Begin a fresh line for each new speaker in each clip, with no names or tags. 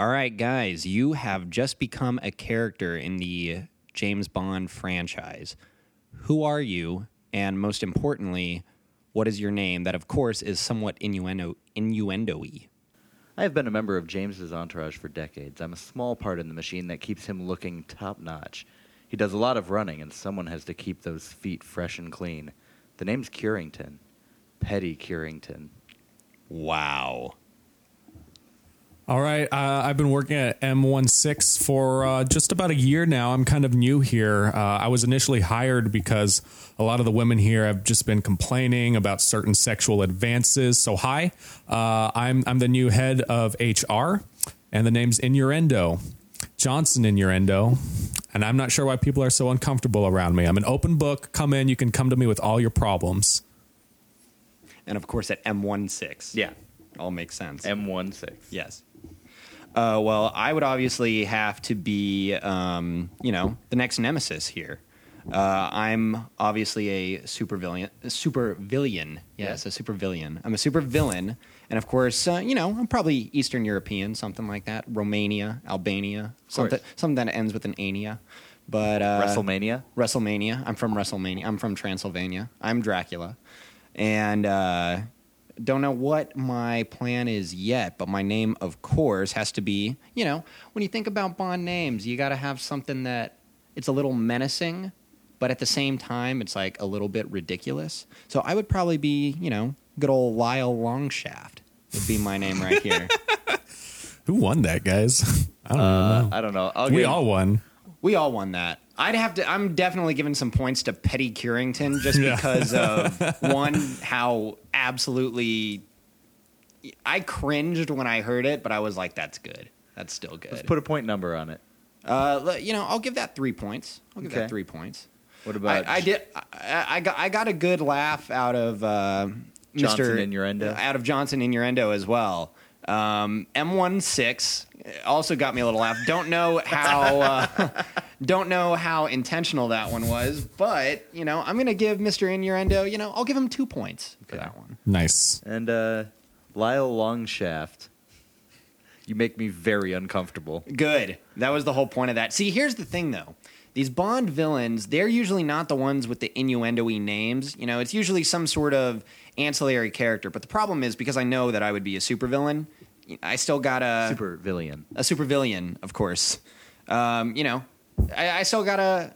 All right, guys, you have just become a character in the James Bond franchise. Who are you? And most importantly, what is your name? That, of course, is somewhat innuendo innuendo-y.
I have been a member of James's entourage for decades. I'm a small part in the machine that keeps him looking top notch. He does a lot of running, and someone has to keep those feet fresh and clean. The name's Curington. Petty Curington.
Wow.
All right, uh, I've been working at M16 for uh, just about a year now. I'm kind of new here. Uh, I was initially hired because a lot of the women here have just been complaining about certain sexual advances. So, hi, uh, I'm I'm the new head of HR, and the name's Innuendo Johnson Innuendo, and I'm not sure why people are so uncomfortable around me. I'm an open book. Come in, you can come to me with all your problems.
And of course, at M16.
Yeah.
All makes sense.
M16.
Yes. Uh, well, I would obviously have to be, um, you know, the next nemesis here. Uh, I'm obviously a super villain. Super villain. Yes, a super villain. I'm a supervillain, and of course, uh, you know, I'm probably Eastern European, something like that. Romania, Albania, something, something that ends with an ania. But uh,
WrestleMania.
WrestleMania. I'm from WrestleMania. I'm from Transylvania. I'm Dracula, and uh, don't know what my plan is yet. But my name, of course, has to be. You know, when you think about Bond names, you got to have something that it's a little menacing, but at the same time, it's like a little bit ridiculous. So I would probably be, you know, good old Lyle Longshaft would be my name right here.
Who won that, guys? I don't
Uh,
know.
I don't know. I'll
We
give-
all won.
We all won that. I'd have to. I'm definitely giving some points to Petty Curington just
Yeah.
because of one how absolutely. I cringed when I heard it, but I was like, "That's good. That's still good."
Let's put a point number on it.
uh, you know, I'll give that three points. I'll give
Okay.
that three points.
What
I,
about
I did. I, I got. I got a good laugh out of uh,
Johnson
Mr.
Innuendo?
Out of Johnson Innuendo as well. Um, M16 also got me a little laugh. Don't know how. Uh, don't know how intentional that one was, but you know, I'm gonna give Mr. Innuendo. You know, I'll give him two points for that one.
Nice.
And uh, Lyle Longshaft. You make me very uncomfortable.
Good. That was the whole point of that. See, here's the thing though. These Bond villains, they're usually not the ones with the innuendo-y names. You know, it's usually some sort of ancillary character. But the problem is because I know that I would be a supervillain, I still got a
Super villain.
a supervillain, of course. Um, you know, I, I still got a.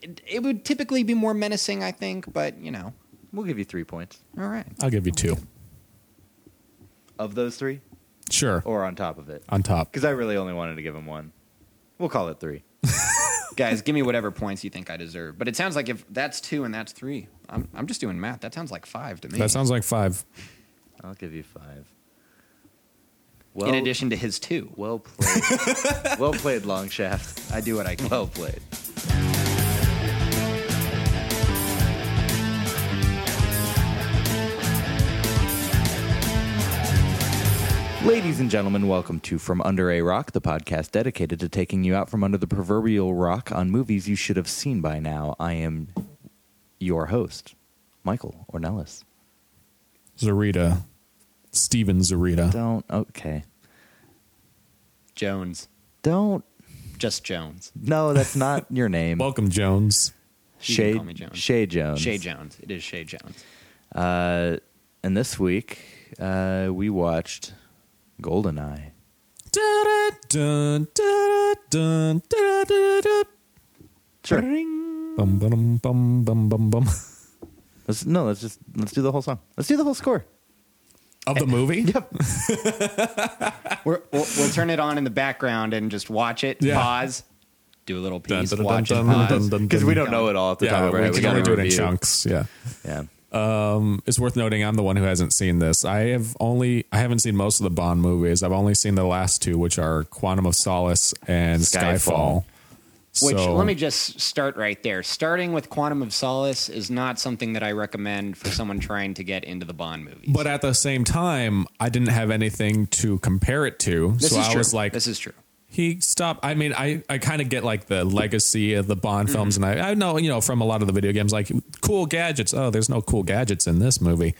It, it would typically be more menacing, I think, but you know,
We'll give you three points.
all right.
I'll give you two.
Of those three?
Sure.
Or on top of it?
On top.
Because I really only wanted to give him one. We'll call it three.
Guys, give me whatever points you think I deserve. But it sounds like if that's two and that's three, I'm, I'm just doing math. That sounds like five to me.
That sounds like five.
I'll give you five. Well,
in addition to his two.
well played. well played, Longshaft.
I do what I can.
Well played. Ladies and gentlemen, welcome to From Under a Rock, the podcast dedicated to taking you out from under the proverbial rock on movies you should have seen by now. I am your host, Michael Ornelas.
Zarita. Steven Zarita.
Don't, okay.
Jones.
Don't,
Just Jones.
no, that's not your name.
Welcome, Jones.
You
Shay,
call me Jones.
Shay Jones.
Shay Jones. It is Shay Jones.
Uh, and this week, uh, we watched Goldeneye. Sure.
Bum, bum, bum, bum, bum, bum.
Let's no. Let's just let's do the whole song. Let's do the whole score.
Of the movie?
Yep.
We're, we'll, we'll turn it on in the background and just watch it.
Yeah.
Pause. Do a little piece.
dun, dun,
watch
dun,
it. Pause.
Because we don't know it all at the
Yeah,
top of our
we can only do it in chunks. Yeah.
Yeah.
Um, it's worth noting I'm the one who hasn't seen this. I have only I haven't seen most of the Bond movies. I've only seen the last two, which are Quantum of Solace and
Skyfall.
Skyfall.
Which
So-
let me just start right there. Starting with Quantum of Solace is not something that I recommend for someone trying to get into the Bond movies.
But at the same time, I didn't have anything to compare it to,
this
so I
true.
was like,
this is true.
he stopped. I mean, I, I kind of get like the legacy of the Bond films, and I, I know you know from a lot of the video games, like cool gadgets. Oh, there's no cool gadgets in this movie,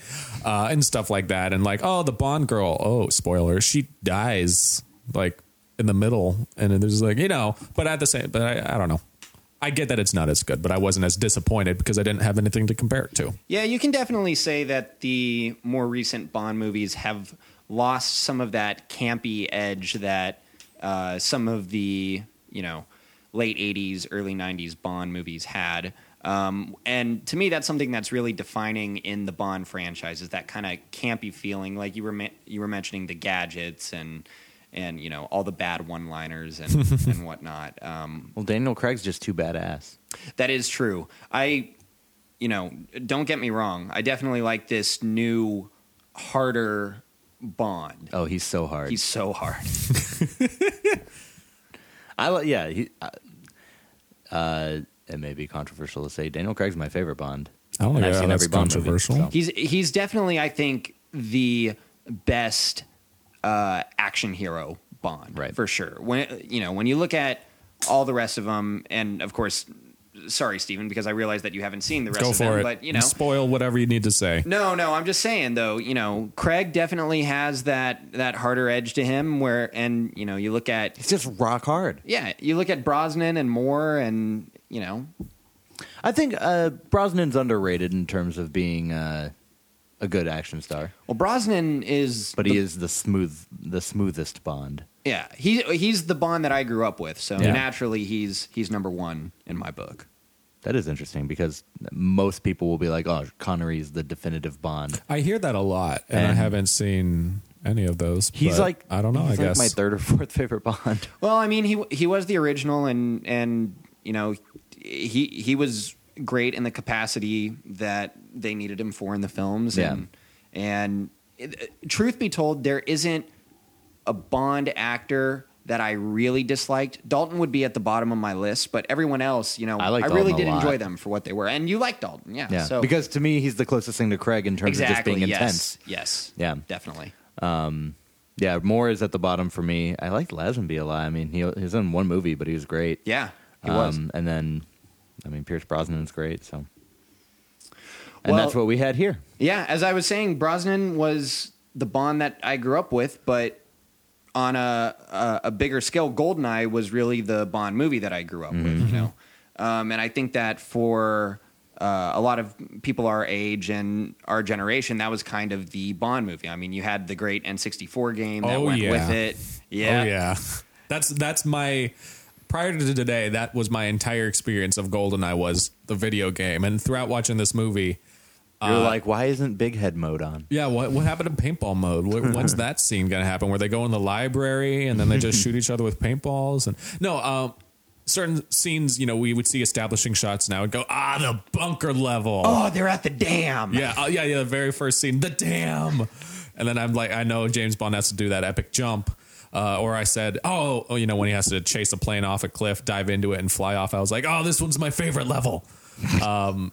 uh, and stuff like that. And like, oh, the Bond girl. Oh, spoiler, she dies like in the middle, and there's like you know. But at the same, but I, I don't know. I get that it's not as good, but I wasn't as disappointed because I didn't have anything to compare it to.
Yeah, you can definitely say that the more recent Bond movies have lost some of that campy edge that uh, some of the you know late '80s, early '90s Bond movies had. Um, and to me, that's something that's really defining in the Bond franchise is that kind of campy feeling. Like you were ma- you were mentioning the gadgets and and you know all the bad one-liners and and whatnot. Um,
Well, Daniel Craig's just too badass.
that is true. I, you know, don't get me wrong. I definitely like this new, harder Bond.
Oh, he's so hard.
He's so hard.
I li- yeah. He, uh, uh, it may be controversial to say Daniel Craig's my favorite Bond.
I don't
And
think
I've seen
that's
every Bond movie,
controversial.
so.
He's he's definitely, I think, the best uh, action hero Bond,
Right.
For sure. When you know when you look at all the rest of them, and of course, sorry, Stephen, because I realize that you haven't seen the rest
Go
of
for
them,
it.
but you know,
spoil whatever you need to say.
No, no, I'm just saying though, you know, Craig definitely has that that harder edge to him where and you know, you look at
He's just rock hard.
yeah, you look at Brosnan and Moore and you know,
I think uh, Brosnan's underrated in terms of being uh, a good action star,
well Brosnan is
but
the,
he is the smooth, the smoothest Bond.
yeah, he he's the Bond that I grew up with. So
Yeah.
naturally he's he's number 1 in my book.
That is interesting because most people will be like, "Oh, Connery's the definitive Bond."
I hear that a lot, and, I haven't seen any of those.
He's
but
like,
I don't know. I
like
guess
my third or fourth favorite Bond.
Well, I mean, he he was the original, and and you know, he he was great in the capacity that they needed him for in the films.
Yeah.
And and it, truth be told, there isn't a Bond actor that I really disliked. Dalton would be at the bottom of my list, but everyone else, you know,
I like
I really did
lot.
enjoy them for what they were. And you like Dalton, yeah.
Yeah,
So
because to me, he's the closest thing to Craig in terms
exactly,
of just being
yes,
intense.
Yes.
Yeah.
Definitely.
Yeah, Moore is at the bottom for me. I liked Lazenby a lot. I mean, he, he was in one movie, but he was great.
Yeah. He was.
Um, and then, I mean, Pierce Brosnan's great. So, and
Well-
that's what we had here.
Yeah, as I was saying, Brosnan was the Bond that I grew up with, but on a a, a bigger scale, Goldeneye was really the Bond movie that I grew up with. You know, um, and I think that for uh, a lot of people our age and our generation, that was kind of the Bond movie. I mean, you had the great N64 game that
Oh,
went
yeah.
with it. Yeah,
Oh yeah, that's that's my prior to today. That was my entire experience of GoldenEye was the video game, and throughout watching this movie,
You're
Uh,
like, why isn't Big Head mode on?
yeah, what what happened to paintball mode? Wh- When's that scene gonna happen? Where they go in the library and then they just shoot each other with paintballs? And no, um, certain scenes, you know, we would see establishing shots now and go, ah, the bunker level.
Oh, they're at the dam.
Yeah, uh, yeah, yeah. The very first scene, the dam, and then I'm like, I know James Bond has to do that epic jump. Uh, or I said, oh, oh, you know, when he has to chase a plane off a cliff, dive into it, and fly off. I was like, oh, this one's my favorite level. um,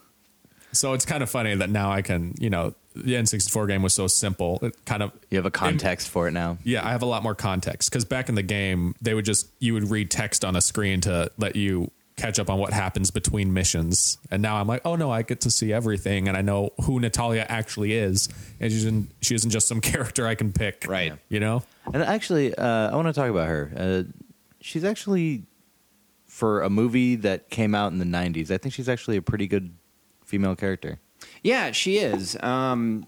so it's kind of funny that now I can, you know, the N64 game was so simple. It kind of
You have a context for it now.
yeah, I have a lot more context because back in the game, they would just you would read text on a screen to let you catch up on what happens between missions. And now I'm like, oh no, I get to see everything, and I know who Natalia actually is, and she isn't she isn't just some character I can pick,
Right.
You know?
And actually, uh, I want to talk about her. Uh, she's actually, for a movie that came out in the 90s, I think she's actually a pretty good female character.
Yeah, she is. Um,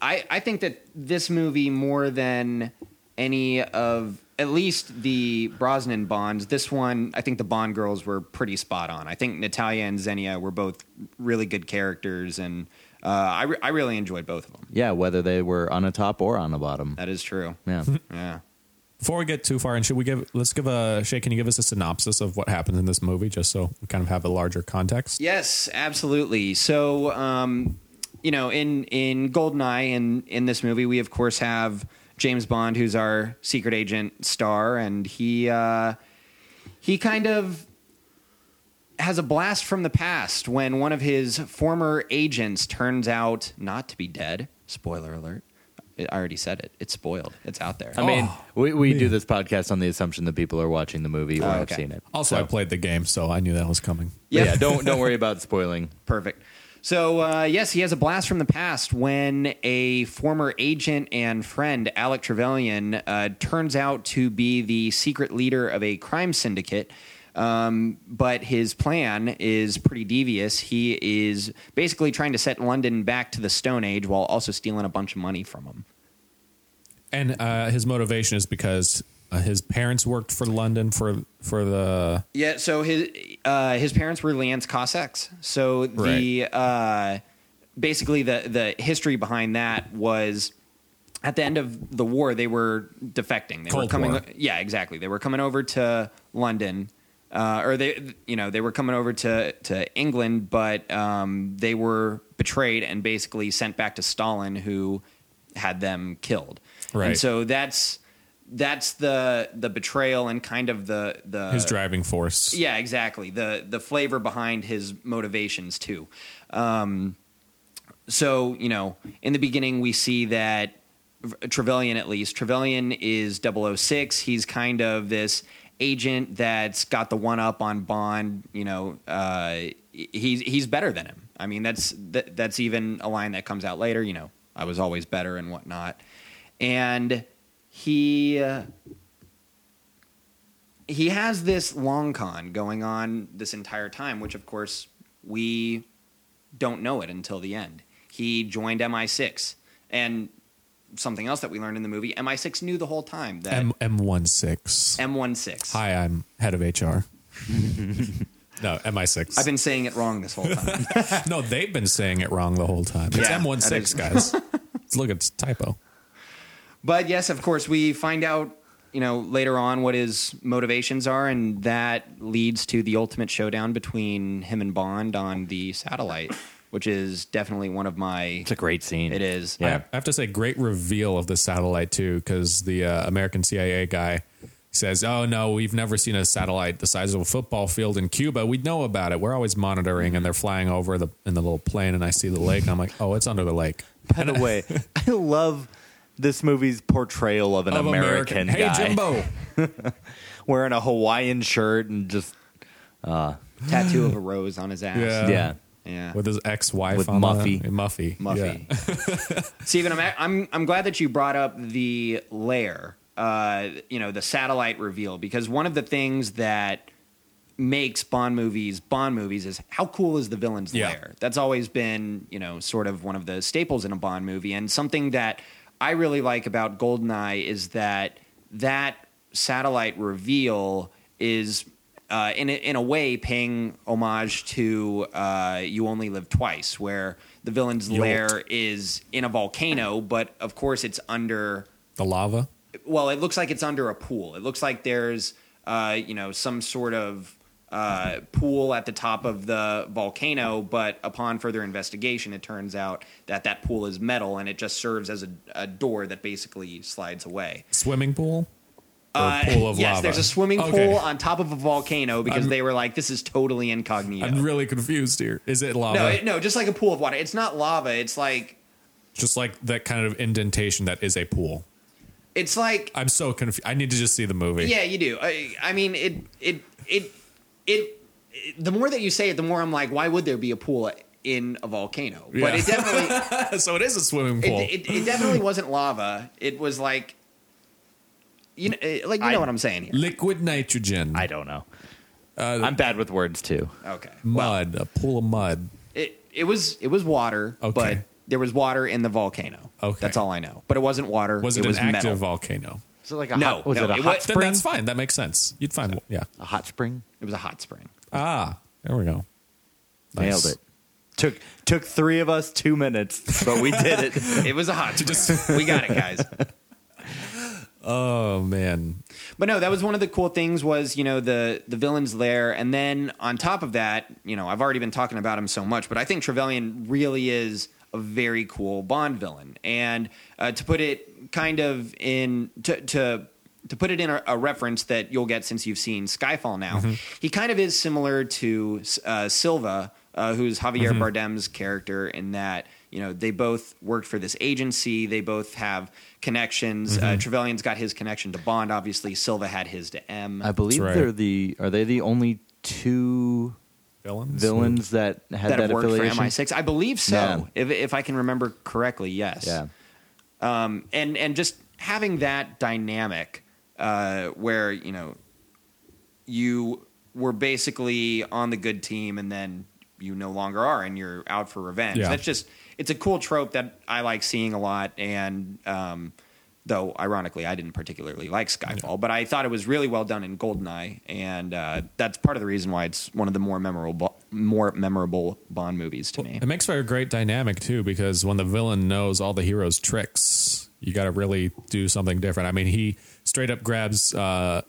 I I think that this movie more than any of at least the Brosnan Bonds, this one I think the Bond girls were pretty spot on. I think Natalia and Xenia were both really good characters, and uh, I re- I really enjoyed both of them.
Yeah, whether they were on a top or on the bottom.
That is true.
Yeah.
Yeah.
Before we get too far, and should we give let's give a Shay, can you give us a synopsis of what happens in this movie, just so we kind of have a larger context?
Yes, absolutely. So, um, you know, in in Goldeneye, in in this movie, we of course have James Bond, who's our secret agent star, and he uh, he kind of has a blast from the past when one of his former agents turns out not to be dead. Spoiler alert. I already said it. It's spoiled. It's out there.
I mean,
Oh,
we, we do this podcast on the assumption that people are watching the movie or
Oh,
have
okay.
seen it.
Also, I played the game, so I knew that was coming.
But
Yeah.
yeah, don't don't worry about spoiling.
Perfect. So, uh, yes, he has a blast from the past when a former agent and friend, Alec Trevelyan, uh, turns out to be the secret leader of a crime syndicate. Um, but his plan is pretty devious. He is basically trying to set London back to the Stone Age while also stealing a bunch of money from him.
And uh, his motivation is because uh, his parents worked for London for for the
Yeah, so his uh, his parents were Lienz Cossacks. So the uh, basically the the history behind that was at the end of the war they were defecting. They were
Cold
coming.
War.
Yeah, exactly. They were coming over to London. Uh, or they, you know, they were coming over to, to England, but um, they were betrayed and basically sent back to Stalin, who had them killed.
Right.
And so that's that's the the betrayal and kind of the the
his driving force.
yeah, exactly. The the flavor behind his motivations too. Um, so you know, in the beginning, we see that Trevelyan, at least Trevelyan is 006. He's kind of this agent that's got the one up on Bond. You know, uh, he's he's better than him. I mean, that's that, that's even a line that comes out later. You know, I was always better and whatnot, and he. Uh, he has this long con going on this entire time, which of course we don't know it until the end. He joined MI6, and something else that we learned in the movie: MI6 knew the whole time that
M M one six.
M16.
Hi, I'm head of HR. no, MI six.
I've been saying it wrong this whole time.
no, they've been saying it wrong the whole time. It's
Yeah,
M one six, guys. Let's look at typo.
But yes, of course, we find out, you know, later on what his motivations are, and that leads to the ultimate showdown between him and Bond on the satellite, which is definitely one of my.
It's a great scene.
It is.
I
Yeah.
have- I have to say, great reveal of the satellite too, because the uh, American CIA guy says, "Oh no, we've never seen a satellite the size of a football field in Cuba. We'd know about it. We're always monitoring." And they're flying over the in the little plane, and I see the lake, and I'm like, "Oh, it's under the lake."
By the way, I love this movie's portrayal of an
Of
American,
Hey,
guy
Jimbo.
wearing a Hawaiian shirt and just
tattoo of a rose on his ass.
Yeah.
yeah.
Yeah.
with his ex-wife
With
on
Muffy.
The, Muffy.
Muffy.
Yeah.
Stephen, I'm, I'm I'm glad that you brought up the lair, uh, you know, the satellite reveal, because one of the things that makes Bond movies Bond movies is how cool is the villain's
Yeah.
lair. That's always been, you know, sort of one of the staples in a Bond movie, and something that I really like about Goldeneye is that that satellite reveal is. Uh, in a, in a way, paying homage to uh, "You Only Live Twice," where the villain's
Yolt.
lair is in a volcano, but of course it's under.
The lava.
Well, it looks like it's under a pool. It looks like there's, uh, you know, some sort of uh, pool at the top of the volcano. But upon further investigation, it turns out that that pool is metal, and it just serves as a, a door that basically slides away.
Swimming pool. Or
Uh,
pool of
yes,
lava.
there's a swimming
Okay.
pool on top of a volcano because
I'm-
they were like, "This is totally incognito."
I'm really confused here. Is it lava?
no, it, no, just like a pool of water. It's not lava. It's like
Just like that kind of indentation that is a pool.
it's like
I'm so confused. I need to just see the movie.
Yeah, you do. I, I mean, it, it, it, it, The more that you say it, the more I'm like, why would there be a pool in a volcano? But it definitely,
so it is a swimming
it,
pool.
it, it definitely wasn't lava. It was like, you know, eh, like you know
I-
what I'm saying here.
Liquid nitrogen.
I don't know.
Uh,
I'm bad with words too.
Okay. Well,
mud. a pool of mud.
it it was it was water,
Okay.
but there was water in the volcano.
Okay.
That's all I know. But it wasn't water.
Was it,
was
an active
metal.
volcano?
Is it like a
No,
hot, was
no,
it a
it
hot
was-
spring?
that's fine. That makes sense. You'd find, yeah.
A hot spring.
It was a hot spring.
Ah, there we go.
Nailed it. Took took three of us two minutes, but we did it.
It was a hot spring. we got it, guys.
Oh man,
But no, that was one of the cool things was, you know, the the villain's lair. And then on top of that, you know, I've already been talking about him so much, but I think Trevelyan really is a very cool Bond villain. And uh, to put it kind of in to to to put it in a, a reference that you'll get since you've seen Skyfall now, he kind of is similar to uh, Silva, uh, who's Javier Bardem's character in that you know, they both worked for this agency. They both have connections. Uh, Trevelyan's got his connection to Bond. Obviously, Silva had his to M.
I believe
right.
they're the are they the only two
Villains.
villains that had
that
that,
have worked for
affiliation?
MI6. I believe so.
Yeah.
If if I can remember correctly, yes.
Yeah.
Um, and and just having that dynamic uh, where you know you were basically on the good team and then you no longer are and you're out for revenge.
Yeah.
That's just it's a cool trope that I like seeing a lot. And um, though ironically, I didn't particularly like Skyfall, but I thought it was really well done in Goldeneye, and uh, that's part of the reason why it's one of the more memorable more memorable Bond movies to me.
It makes for a great dynamic too, because when the villain knows all the hero's tricks, you got to really do something different. I mean, he straight up grabs uh,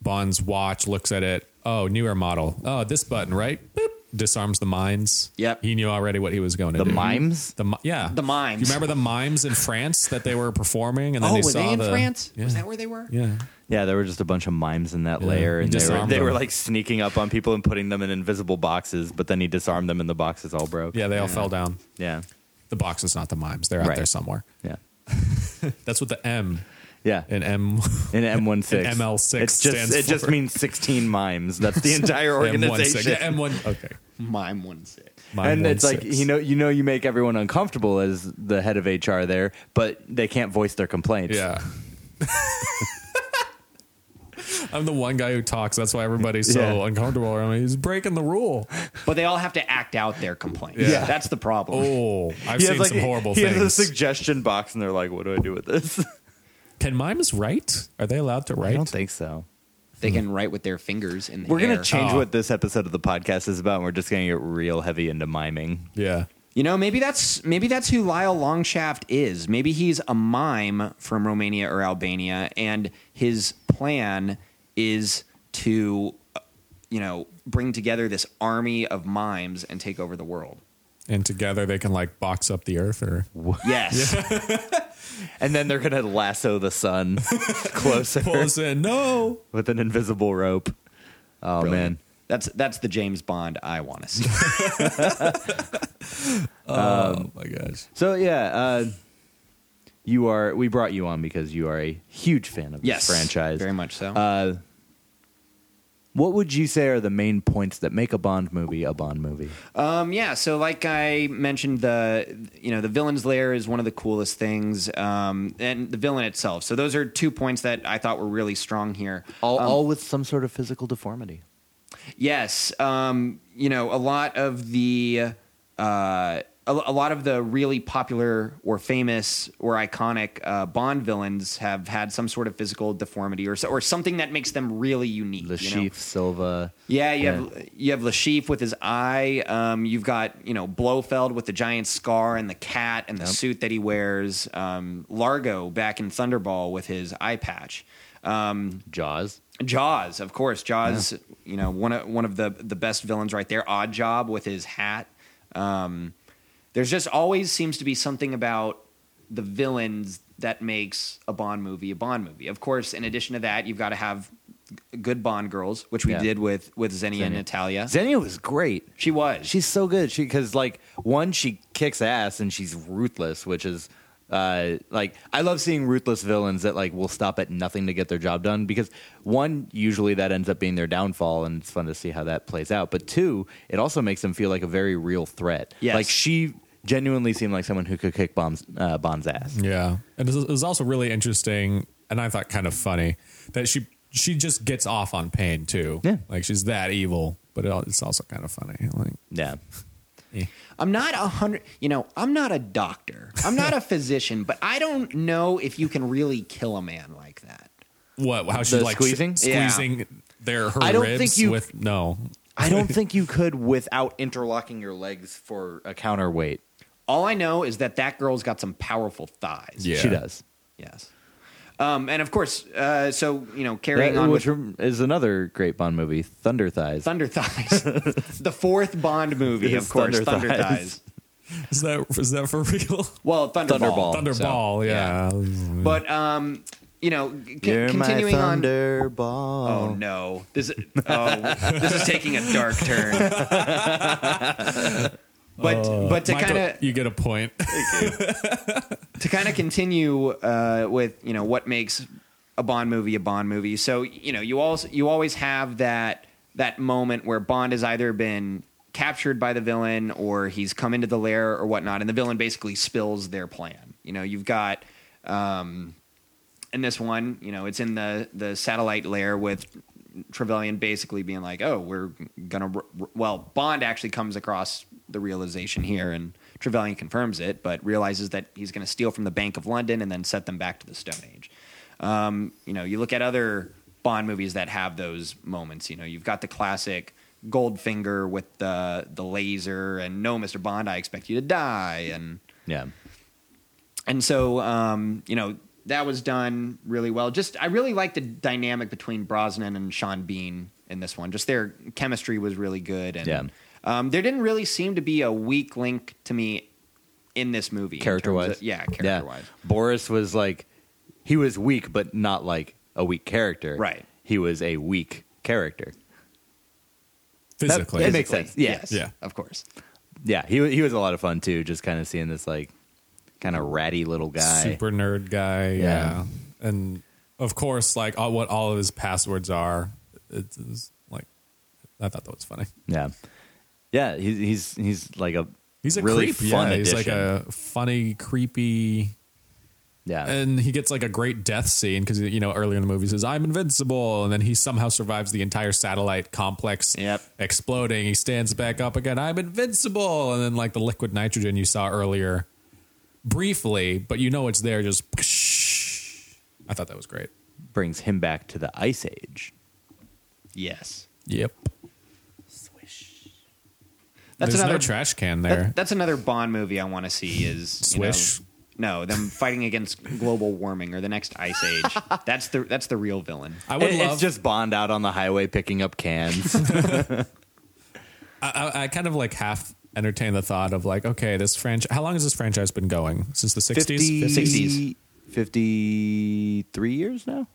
Bond's watch, looks at it. Oh, newer model. Oh, this button, right? Boop. Disarms the mines.
Yep.
He knew already what he was going to
The
do.
mimes?
The mi- yeah.
The mimes.
You remember the mimes in France that they were performing, and then
Oh,
they
were
saw
they in
the,
France?
Yeah.
Was that where they were?
Yeah.
Yeah, there were just a bunch of mimes in that
Yeah,
layer, and they were, they were like sneaking up on people and putting them in invisible boxes. But then he disarmed them, and the boxes all broke.
Yeah, they all fell down.
yeah,
The box is not the mimes; they're out
Right.
there somewhere.
yeah,
That's what the M
yeah.
in M.
In M16,
And ML6
It's just
stands
it just means 16 mimes. That's the entire
M16.
organization.
Yeah, M1. Okay.
Mime one six.
Mime
and it's like you know you know you make everyone uncomfortable as the head of HR there, but they can't voice their complaints.
Yeah. I'm the one guy who talks. That's why everybody's so
Yeah.
uncomfortable. I mean, he's breaking the rule.
But they all have to act out their complaints.
Yeah.
That's the problem.
Oh, I've
He
seen
has like
some horrible
he
things.
has a suggestion box, and they're like, "What do I do with this?"
Can mimes write? Are they allowed to write?
I don't think so.
They can write with their fingers in the
We're gonna change
Oh.
what this episode of the podcast is about. and We're just gonna get real heavy into miming.
Yeah.
You know, maybe that's maybe that's who Lyle Longshaft is. Maybe he's a mime from Romania or Albania, and his plan is to, uh, you know, bring together this army of mimes and take over the world.
And together they can like box up the earth or
Yes,
And then they're gonna lasso the sun closer
pull us in. No.
with an invisible rope. Oh
Brilliant.
man.
That's that's the James Bond I want to see.
Oh my gosh.
So yeah, uh, you are. We brought you on because you are a huge fan of
yes,
this franchise.
very much so.
Uh, what would you say are the main points that make a Bond movie a Bond movie?
Um, yeah, so like I mentioned, the you know the villain's lair is one of the coolest things, um, and the villain itself. So those are two points that I thought were really strong here.
All,
Um,
all with some sort of physical deformity.
Yes, um, you know a lot of the uh, a, a lot of the really popular or famous or iconic uh, Bond villains have had some sort of physical deformity or or something that makes them really unique.
The
you know?
Silva.
Yeah, you have you have Le Chiffre with his eye. Um, you've got you know Blofeld with the giant scar and the cat and the
Yep.
suit that he wears. Um, Largo back in Thunderball with his eye patch. Um,
Jaws.
Jaws, of course, Jaws. You know one of one of the the best villains right there. Oddjob with his hat. Um, there's just always seems to be something about the villains that makes a Bond movie a Bond movie. Of course, in addition to that, you've got to have good Bond girls, which we
Yeah.
did with with Xenia, and Natalia.
Xenia was great.
she was.
She's so good. She because like one, she kicks ass and she's ruthless, which is uh like I love seeing ruthless villains that like will stop at nothing to get their job done because one usually that ends up being their downfall and it's fun to see how that plays out. But two, it also makes them feel like a very real threat.
Yes.
Like she genuinely seemed like someone who could kick bombs uh, Bond's ass.
Yeah, and it was, also really interesting, and I thought kind of funny that she she just gets off on pain too.
Yeah.
like she's that evil, but it's also kind of funny. Like,
Yeah.
eh.
I'm not a hundred. You know, I'm not a doctor. I'm not a physician, but I don't know if you can really kill a man like that.
what? How she
The
like
squeezing?
Yeah.
squeezing their her
I don't
ribs
think you-
with no.
I don't think you could without interlocking your legs for a counterweight.
All I know is that that girl's got some powerful thighs.
Yeah.
She does.
Yes. Um, and of course, uh, so you know, carrying
That-
on
which
with
rem- is another great Bond movie, Thunder Thighs.
Thunder Thighs, the fourth Bond movie,
It's
of course,
Thunder
Thunder,
Thighs.
Thighs.
Is that is that for real?
Well, Thunderball.
Thunderball.
so,
Thunderball, yeah.
But um, you know, c-
You're
continuing
my
on.
Thunderball.
Oh no! This oh, this is taking a dark turn. but but to kind of
you get a point.
to kind of continue uh, with you know what makes a Bond movie a Bond movie. So you know you also you always have that that moment where Bond has either been captured by the villain or he's come into the lair or whatnot, and the villain basically spills their plan. You know you've got. Um, in this one, you know, it's in the the satellite lair with Trevelyan basically being like, "Oh, we're gonna." r- r- Well, Bond actually comes across the realization here, and Trevelyan confirms it, but realizes that he's going to steal from the Bank of London and then set them back to the Stone Age. Um, you know, you look at other Bond movies that have those moments. You know, you've got the classic Goldfinger with the the laser, and "No, Mister Bond, I expect you to die," and
Yeah.
and so um, you know that was done really well. Just I really like the dynamic between Brosnan and Sean Bean in this one. Just their chemistry was really good, and
Yeah.
Um, there didn't really seem to be a weak link to me in this movie,
Character wise.
of- yeah, character wise.
Boris was like, he was weak, but not like a weak character.
Right.
He was a weak character.
Physically.
It makes sense. Yeah.
Yes,
Yeah.
of course.
Yeah. He, he was a lot of fun too, just kind of seeing this like kind of ratty little guy.
super nerd guy. Yeah.
Yeah.
and of course, like all, what all of his passwords are. It's, it's like I thought that was funny.
Yeah. Yeah. He's, he's, he's like a,
He's a
really
creep.
fun
yeah, he's like a funny, creepy,
yeah.
and he gets like a great death scene because you know earlier in the movie he says I'm invincible, and then he somehow survives the entire satellite complex
Yep.
exploding. He stands back up again. I'm invincible, and then like the liquid nitrogen you saw earlier, briefly, but you know it's there. Just I thought that was great.
brings him back to the ice age.
Yes,
Yep.
That's
There's
another
no trash can
that-
there.
that's another Bond movie I want to see. Is you know, no, them fighting against global warming or the next ice age. that's the that's the real villain.
I would
It-
love.
it's just Bond out on the highway picking up cans.
I, I, I kind of like half entertain the thought of like, okay, this franchise. How long has this franchise been going? Since the sixties.
60s.
53 years now?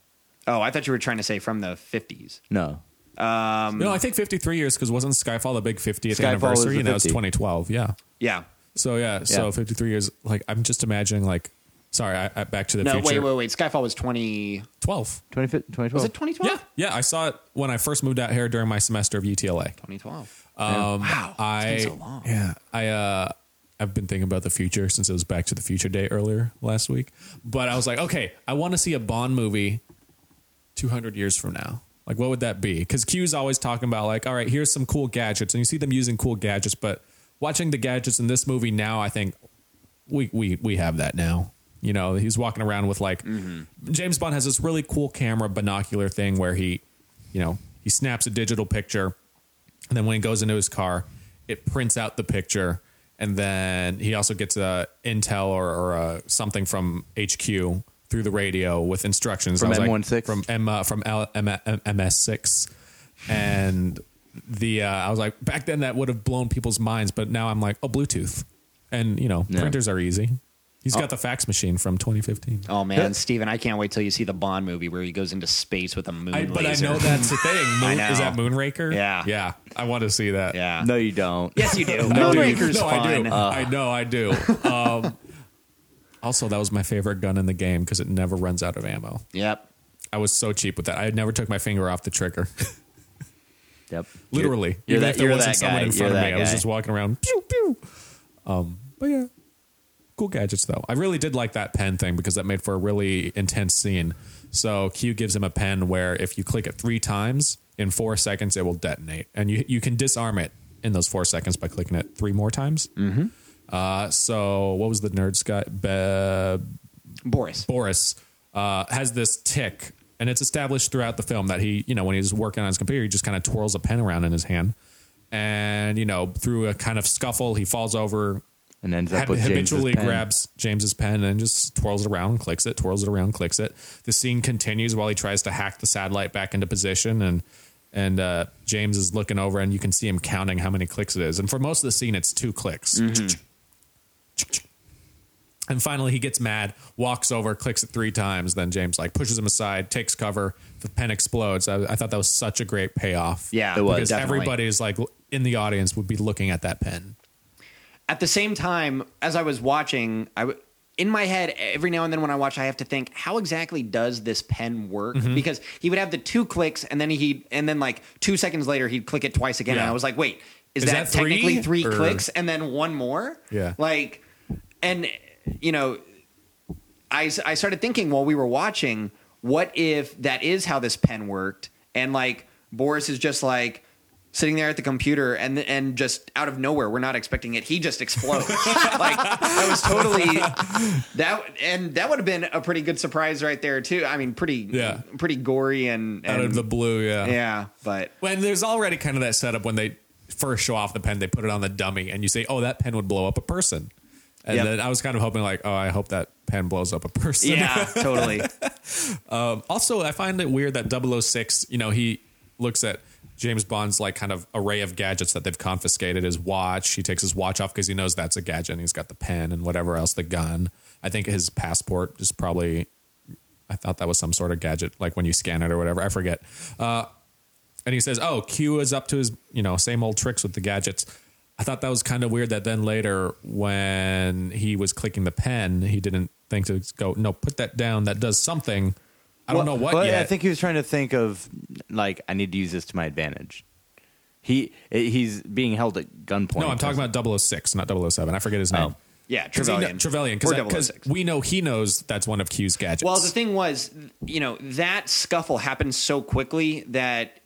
Oh, I thought you were trying to say from the fifties.
No.
No, I think fifty-three years because wasn't Skyfall the big fiftieth
Skyfall
anniversary?
the
and that was
50.
twenty twelve. Yeah.
Yeah.
So yeah, so
Yeah.
fifty-three years. Like I'm just imagining like, sorry, I, I, Back to the future.
No,
Future.
wait, wait, wait. Skyfall was twenty.
Twelve.
2012.
Was it twenty twelve?
Yeah, yeah. I saw it when I first moved out here during my semester of UTLA.
Twenty twelve.
Um,
Wow, it's
I
been so long.
yeah, I uh, I've been thinking about the future since it was Back to the Future Day earlier last week. But I was like, okay, I want to see a Bond movie two hundred years from now. Like, what would that be? Because Q's always talking about like, all right, here's some cool gadgets, and you see them using cool gadgets. But watching the gadgets in this movie now, I think we we we have that now. You know, he's walking around with like mm-hmm. James Bond has this really cool camera binocular thing where he, you know, he snaps a digital picture, and then when he goes into his car, it prints out the picture, and then he also gets a intel or, or a, something from HQ through the radio with instructions
From
I was like- from M uh, from L, M, M, MS6, and the uh, I was like back then that would have blown people's minds, but now I'm like oh Bluetooth, and you know
Yeah.
printers are easy. He's got the fax machine from 2015.
Oh man, Steven, I can't wait till you see the Bond movie where he goes into space with a moon
I, but
laser.
I know that's the thing.
I
Moon,
know.
is that Moonraker?
Yeah.
yeah. I want to see that.
Yeah.
No, you don't.
Yes, you do.
No,
Moonraker's
no, I
fun.
do. I know, I do. Um, also, that was my favorite gun in the game because it never runs out of ammo.
Yep.
I was so cheap with that. I never took my finger off the trigger.
Yep.
Literally,
You're
even
that-
if there
you're
wasn't
that
someone
guy.
in front
You're
of me,
that
I was just walking around. Pew pew. Um, but yeah, cool gadgets though. I really did like that pen thing because that made for a really intense scene. So Q gives him a pen where if you click it three times in four seconds, it will detonate, and you you can disarm it in those four seconds by clicking it three more times. Mm-hmm. Uh, so what was the nerd's guy? Be-
Boris.
Boris uh, has this tick, and it's established throughout the film that he, you know, when he's working on his computer, he just kind of twirls a pen around in his hand, and you know, through a kind of scuffle, he falls over,
And ends up with James's
habitually
pen.
grabs James's pen and just twirls it around, clicks it, twirls it around, clicks it. The scene continues while he tries to hack the satellite back into position, and and uh, James is looking over, and you can see him counting how many clicks it is. And for most of the scene, it's two clicks. And finally, he gets mad, walks over, clicks it three times. Then James like pushes him aside, takes cover. The pen explodes. I, I thought that was such a great payoff.
Yeah,
It was.
because
definitely.
everybody is like in the audience would be looking at that pen.
at the same time, as I was watching, I w- in my head every now and then when I watch, I have to think, how exactly does this pen work?
Mm-hmm.
Because he would have the two clicks, and then he and then like two seconds later he'd click it twice again, and I was like, wait, is,
Is
that,
that three,
technically three
or-
clicks and then one more?
Yeah.
like, and you know, I I started thinking while we were watching, what if that is how this pen worked? And like Boris is just like sitting there at the computer and and just out of nowhere, we're not expecting it. He just explodes. like I was totally that, and that would have been a pretty good surprise right there too. I mean, pretty
Yeah.
pretty gory and, and
Out of the blue, yeah.
yeah, but
When there's already kind of that setup when they first show off the pen, they put it on the dummy, and you say, "Oh, that pen would blow up a person." And
Yep.
then I was kind of hoping, like, "Oh, I hope that pen blows up a person."
yeah, totally.
also, I find it weird that 006, you know, he looks at James Bond's like kind of array of gadgets that they've confiscated his watch. He takes his watch off because he knows that's a gadget and he's got the pen and whatever else, the gun. I think his passport is probably, I thought that was some sort of gadget, like when you scan it or whatever. I forget. Uh, and he says, "Oh, Q is up to his, you know, same old tricks with the gadgets." I thought that was kind of weird that then later when he was clicking the pen, he didn't think to go, "No, put that down. That does something." I don't know what
Well,
yet.
I think he was trying to think of like I need to use this to my advantage. He eh, he's being held at gunpoint.
no, I'm talking about 006, not 007. I forget his name.
Oh.
Yeah,
Because
Trevelyan.
Trevelyan, because
oh
we know he knows that's one of Q's gadgets.
Well, the thing was, you know, that scuffle happened so quickly that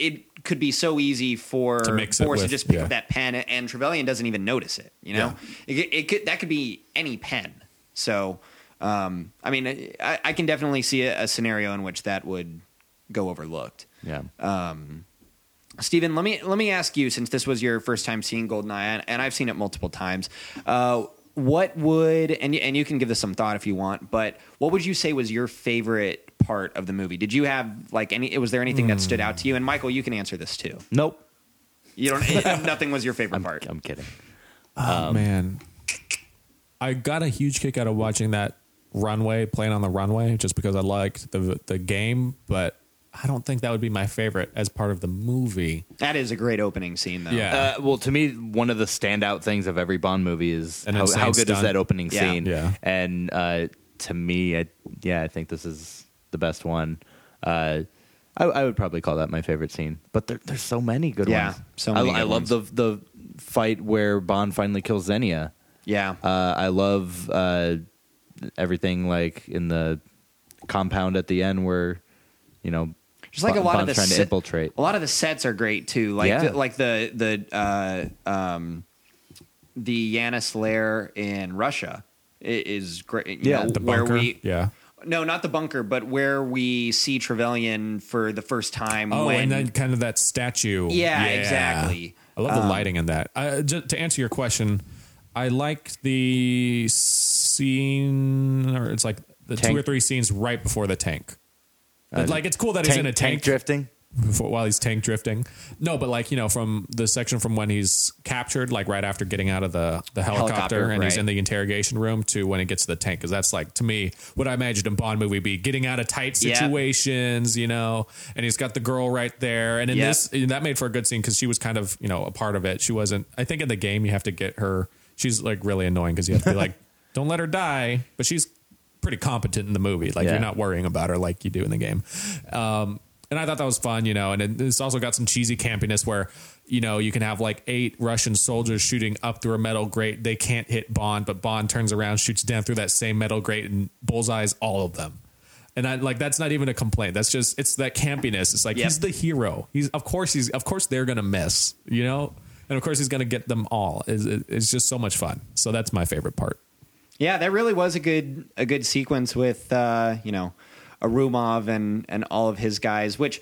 it could be so easy for
To mix
Boris to just pick
yeah.
up that pen, and Trevelyan doesn't even notice it. You know, it, it could that could be any pen. So, um, I mean, I, I can definitely see a, a scenario in which that would go overlooked.
yeah.
Stephen, let me let me ask you, since this was your first time seeing Goldeneye, and, and I've seen it multiple times. Uh, what would and and you can give this some thought if you want, but what would you say was your favorite part of the movie? Did you have like any? Was there anything that stood out to you? And Michael, you can answer this too.
nope.
You don't. nothing was your favorite
I'm,
part.
I'm kidding.
oh, man. I got a huge kick out of watching that runway, playing on the runway, just because I liked the the game, but I don't think that would be my favorite as part of the movie.
That is a great opening scene, though.
Yeah.
Uh, well, to me, one of the standout things of every Bond movie is
An
how,
insane
how good is
stunt.
that opening
Yeah.
scene.
Yeah.
And uh, to me, I, yeah, I think this is the best one. Uh, I, I would probably call that my favorite scene, but there, there's so many good
Yeah,
ones.
so
I,
many
I
good
love the the fight where Bond finally kills Xenia.
yeah.
Uh, I love uh, everything like in the compound at the end where you know
Just like a lot
Bond's
of the
trying to
set-
infiltrate.
A lot of the sets are great too. Like
Yeah.
the, like the the uh, um, the Janus lair in Russia is great. you
Yeah,
know,
The
where
bunker.
we
yeah.
No, not the bunker, but where we see Trevelyan for the first time.
Oh,
when,
and then kind of that statue.
Yeah, exactly.
I love the
Um,
lighting in that. Uh, ju- to answer your question, I like the scene, or it's like the two or three scenes right before the tank.
Uh,
like it's cool that he's in a tank,
drifting.
Before, while he's tank drifting. No, but like you know, from the section from when he's captured, like right after getting out of the the helicopter,
Helicopter,
and he's
right.
in the interrogation room, to when he gets to the tank, because that's like to me what I imagined a Bond movie be getting out of tight
Yeah.
situations, you know. And he's got the girl right there, and in
Yep.
this that made for a good scene because she was kind of you know a part of it. She wasn't. I think in the game you have to get her. She's like really annoying because you have to be like, don't let her die, but she's pretty competent in the movie. Like
Yeah.
you're not worrying about her like you do in the game. Um, and I thought that was fun, you know. And it's also got some cheesy campiness where, you know, you can have like eight Russian soldiers shooting up through a metal grate. They can't hit Bond, but Bond turns around, shoots down through that same metal grate, and bullseyes all of them. And I like that's not even a complaint. That's just it's that campiness. It's like
Yep.
he's the hero. He's of course he's of course they're gonna miss, you know, and of course he's gonna get them all. It's, it's just so much fun. So that's my favorite part.
Yeah, that really was a good a good sequence with uh, you know Ourumov and and all of his guys. Which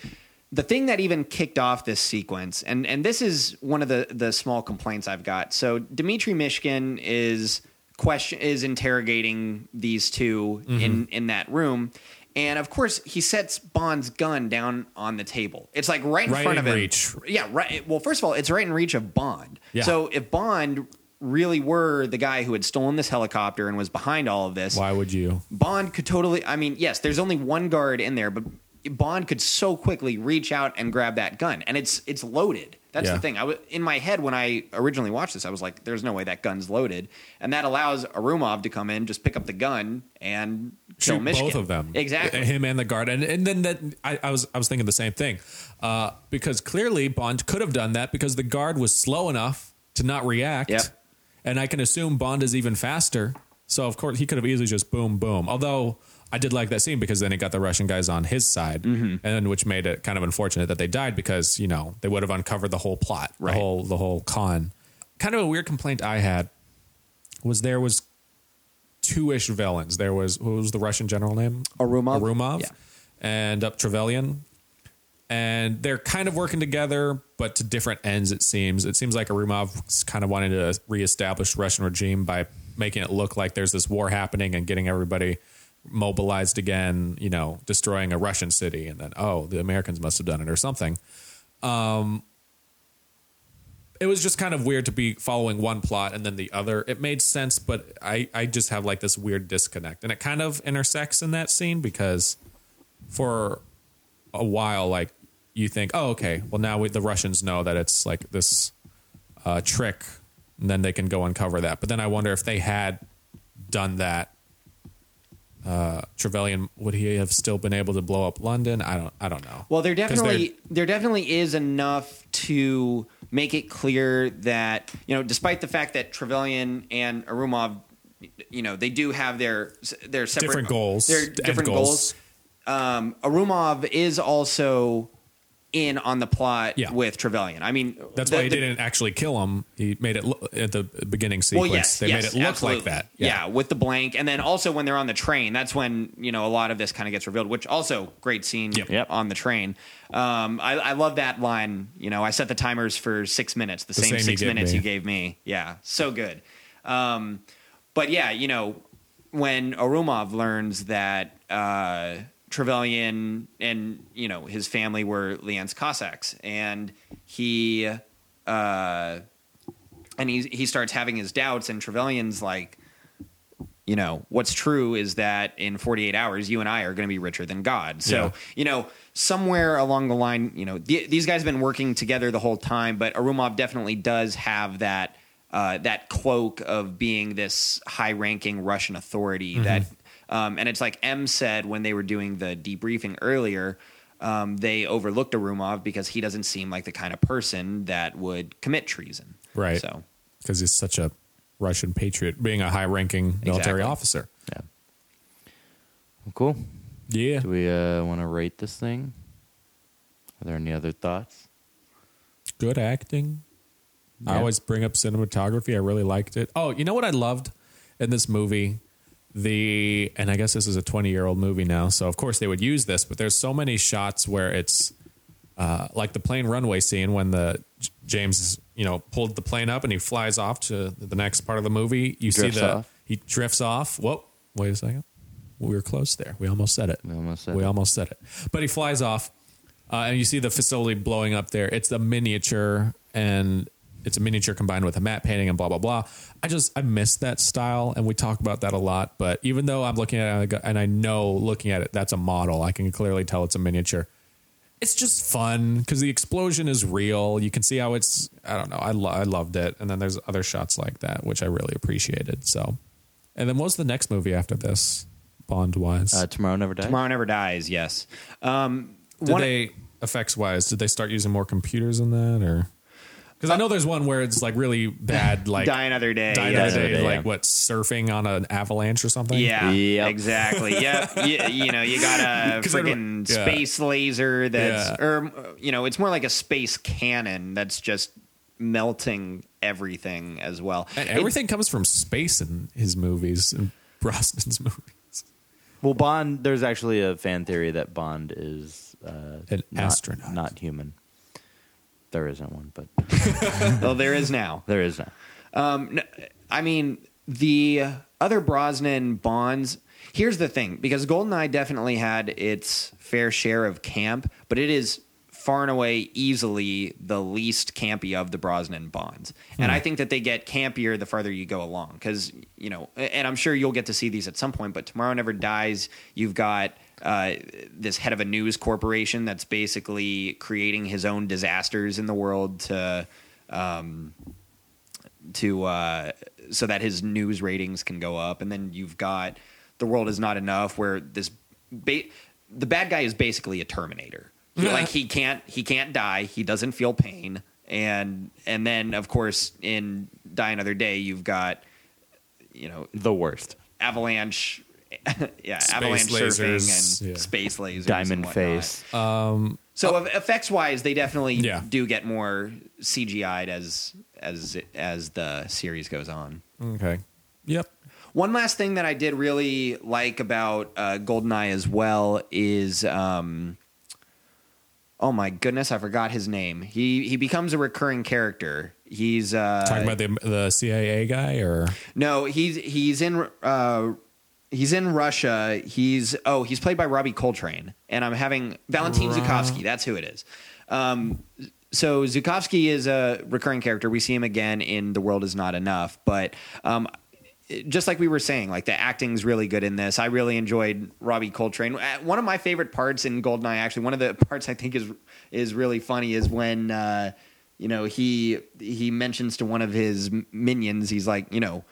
the thing that even kicked off this sequence, and and this is one of the the small complaints I've got. So Dmitry Mishkin is question is interrogating these 2 mm-hmm. in in that room. And of course, he sets Bond's gun down on the table. It's like right in
Right
front
in
of him.
reach.
Yeah, right. Well, first of all, it's right in reach of Bond.
Yeah.
So if Bond really were the guy who had stolen this helicopter and was behind all of this,
Why would you?
Bond could totally. I mean, yes, there's only one guard in there, but Bond could so quickly reach out and grab that gun, and it's it's loaded. That's
Yeah.
the thing. I was in my head when I originally watched this. I was like, "There's no way that gun's loaded," and that allows Ourumov to come in, just pick up the gun and kill
shoot both of them
exactly.
him and the guard and, and then that I, I was i was thinking the same thing uh, because clearly bond could have done that because the guard was slow enough to not react
Yep.
And i can assume bond is even faster so of course he could have easily just boom boom although i did like that scene because then it got the russian guys on his side
Mm-hmm.
and which made it kind of unfortunate that they died because you know they would have uncovered the whole plot
Right.
the whole the whole con kind of a weird complaint i had was there was two-ish villains. There was what was the Russian general name?
Ourumov?
Ourumov,
Yeah.
and up Trevelyan, and they're kind of working together, but to different ends. It seems. It seems like Ourumov kind of wanted to reestablish Russian regime by making it look like there's this war happening and getting everybody mobilized again. You know, destroying a Russian city, and then oh, the Americans must have done it or something Um, it was just kind of weird to be following one plot and then the other. It made sense, but I, I just have like this weird disconnect. And it kind of intersects in that scene because for a while, like you think, oh, okay, well, now we, the Russians know that it's like this uh, trick, and then they can go uncover that. But then I wonder if they had done that. Uh, Trevelyan would he have still been able to blow up London? I don't. I don't know.
Well, there definitely there definitely is enough to make it clear that you know, despite the fact that Trevelyan and Ourumov, you know, they do have their their separate
Different goals,
Their different
goals.
goals. Um, Ourumov is also in on the plot
Yeah.
with Trevelyan. I mean,
That's
the-
why he
the-
didn't actually kill him. He made it look, at the beginning sequence.
Well, yes,
they
yes,
made it look
absolutely.
like that.
Yeah. with the blank, and then also when they're on the train, that's when you know a lot of this kind of gets revealed. Which also great scene
Yep.
Yep.
on the train. Um, I, I love that line. You know, I set the timers for six minutes, the, same,
same
six
gave
minutes
me.
you gave me. Yeah, so good. Um, but yeah, you know, when Ourumov learns that uh, Trevelyan and you know his family were Lienz Cossacks, and he uh, and he he starts having his doubts, and Trevelyan's like, you know, what's true is that in 48 hours, you and I are going to be richer than God. So,
Yeah.
you know, somewhere along the line, you know, th- these guys have been working together the whole time, but Ourumov definitely does have that uh, that cloak of being this high-ranking Russian authority that, um, and it's like M said when they were doing the debriefing earlier. Um, they overlooked Ourumov because he doesn't seem like the kind of person that would commit treason.
Right.
So,
because he's such a Russian patriot, being a high-ranking military
Exactly.
officer.
Yeah. Well, cool.
Yeah.
Do we uh, want to rate this thing? Are there any other thoughts?
Good acting. I always bring up cinematography. I really liked it. Oh, you know what I loved in this movie? The and I guess this is a 20 year old movie now, so of course they would use this. But there's so many shots where it's uh, like the plane runway scene when the J- James you know pulled the plane up and he flies off to the next part of the movie. You
Drifts
see the
off.
he drifts off. Whoa, wait a second. We were close there. We almost said it.
We almost said
we
it.
almost said it. But he flies off, uh, and you see the facility blowing up there. It's a miniature, and it's a miniature combined with a matte painting and blah blah blah. I just I miss that style, and we talk about that a lot. But even though I'm looking at it, and I know looking at it, that's a model. I can clearly tell it's a miniature. It's just fun because the explosion is real. You can see how it's. I don't know. I lo- I loved it, and then there's other shots like that which I really appreciated. So, and then what was the next movie after this, Bond wise?
Uh, Tomorrow Never Dies.
Tomorrow Never Dies, yes. Um,
Did
one-
they effects wise? Did they start using more computers in that, or because I know there's one where it's like really bad, like
Die Another Day.
Die
yeah.
Another Day,
Day,
like
yeah.
what surfing on an avalanche or something.
Yeah,
Yep.
exactly. Yeah, you, you know, you got a freaking
yeah.
space laser that's,
Yeah.
or you know, it's more like a space cannon that's just melting everything as well.
and
It-
everything comes from space in his movies and Brosnan's movies.
Well, Bond. There's actually a fan theory that Bond is uh,
An
not,
astronaut.
not human. There isn't one, but
well, there is now.
there is now.
Um, n- I mean, the other Brosnan Bonds. Here's the thing, because Goldeneye definitely had its fair share of camp, but it is far and away easily the least campy of the Brosnan Bonds. And I think that they get campier the farther you go along, because you know, and I'm sure you'll get to see these at some point. But Tomorrow Never Dies. You've got uh, this head of a news corporation that's basically creating his own disasters in the world to um, to uh, so that his news ratings can go up. And then you've got the world is not enough, where this ba- the bad guy is basically a Terminator.
Yeah.
Like he can't he can't die. He doesn't feel pain. And and then of course in Die Another Day you've got you know
The worst.
avalanche yeah
Space
avalanche
lasers,
surfing and
yeah.
space lasers
Diamond
whatnot.
face.
so effects wise they definitely
Yeah.
do get more cgi'd as as as the series goes on
Okay. Yep.
one last thing that i did really like about uh, goldeneye as well is um oh my goodness i forgot his name he he becomes a recurring character he's uh
Talking about the the CIA guy or
No, he's he's in uh, he's in Russia. He's oh he's played by Robbie Coltrane, and I'm having Valentin
Ra-
Zukovsky. That's who it is. Um, so Zukovsky is a recurring character. We see him again in The World Is Not Enough, but um, just like we were saying, like the acting's really good in this. I really enjoyed Robbie Coltrane. Uh, One of my favorite parts in Goldeneye, actually, one of the parts I think is is really funny is when uh, you know he he mentions to one of his minions, he's like, you know,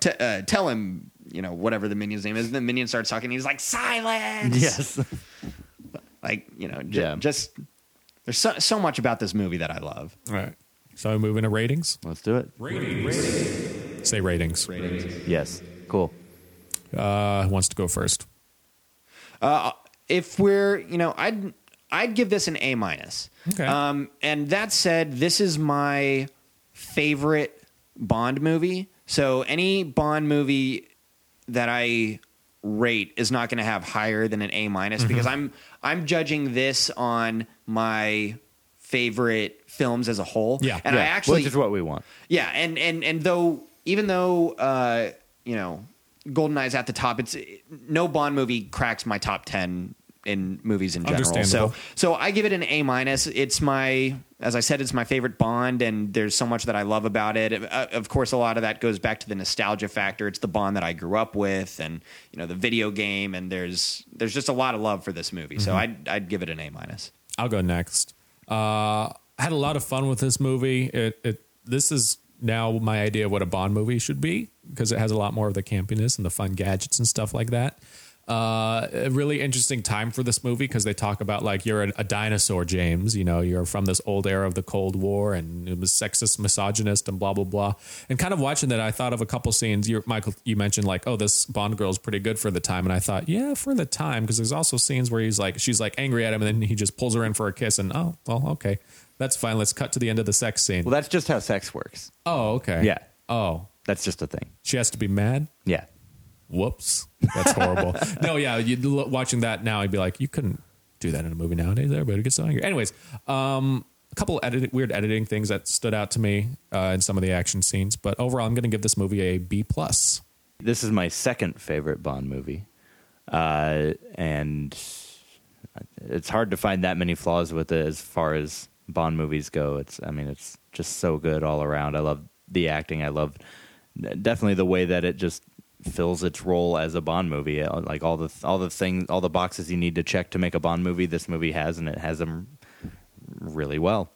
t- uh, tell him, you know, whatever the minion's name is. And the minion starts talking. He's like, silence.
Yes.
Like, you know, j-
Yeah.
just there's so, so much about this movie that I love.
all right. So we move into ratings.
Let's do it.
Ratings. Say ratings. Ratings.
Yes. Cool.
Uh, who wants to go first?
If we're, you know, I'd I'd give this an A minus.
Okay.
Um, and that said, this is my favorite Bond movie. So any Bond movie that I rate is not going to have higher than an A minus
Mm-hmm.
because I'm I'm judging this on my favorite films as a whole.
Yeah.
and I actually
which is what we want.
yeah, and and and though even though uh, you know Goldeneye's at the top, it's no Bond movie cracks my top ten in movies in general. So so I give it an A minus. It's my as I said, it's my favorite Bond, and there's so much that I love about it. Uh, of course, a lot of that goes back to the nostalgia factor. It's the Bond that I grew up with, and you know the video game, and there's there's just a lot of love for this movie. So I'd I'd give it an A minus.
I'll go next. Uh, I had a lot of fun with this movie. It, it this is now my idea of what a Bond movie should be because it has a lot more of the campiness and the fun gadgets and stuff like that. Uh, a really interesting time for this movie because they talk about like you're a, a dinosaur, James. You know, you're from this old era of the Cold War and it was sexist, misogynist, and blah blah blah. And kind of watching that, I thought of a couple scenes. You, Michael, you mentioned like, oh, this Bond girl is pretty good for the time, and I thought, yeah, for the time, because there's also scenes where he's like, she's like angry at him, and then he just pulls her in for a kiss, and oh, well, okay, that's fine. Let's cut to the end of the sex scene.
Well, that's just how sex works.
oh, okay,
Yeah.
Oh,
That's just a thing.
she has to be mad.
Yeah.
Whoops, that's horrible. no, yeah, you watching that now, I'd be like, you couldn't do that in a movie nowadays. Everybody gets so angry. Anyways, um, a couple edit- weird editing things that stood out to me uh, in some of the action scenes, but overall, I'm going to give this movie a B plus.
This is my second favorite Bond movie, uh, and it's hard to find that many flaws with it as far as Bond movies go. It's, I mean, it's just so good all around. I love the acting. I love definitely the way that it just fills its role as a Bond movie. Uh, Like all the all the things, all the boxes you need to check to make a Bond movie, this movie has, and it has them really well.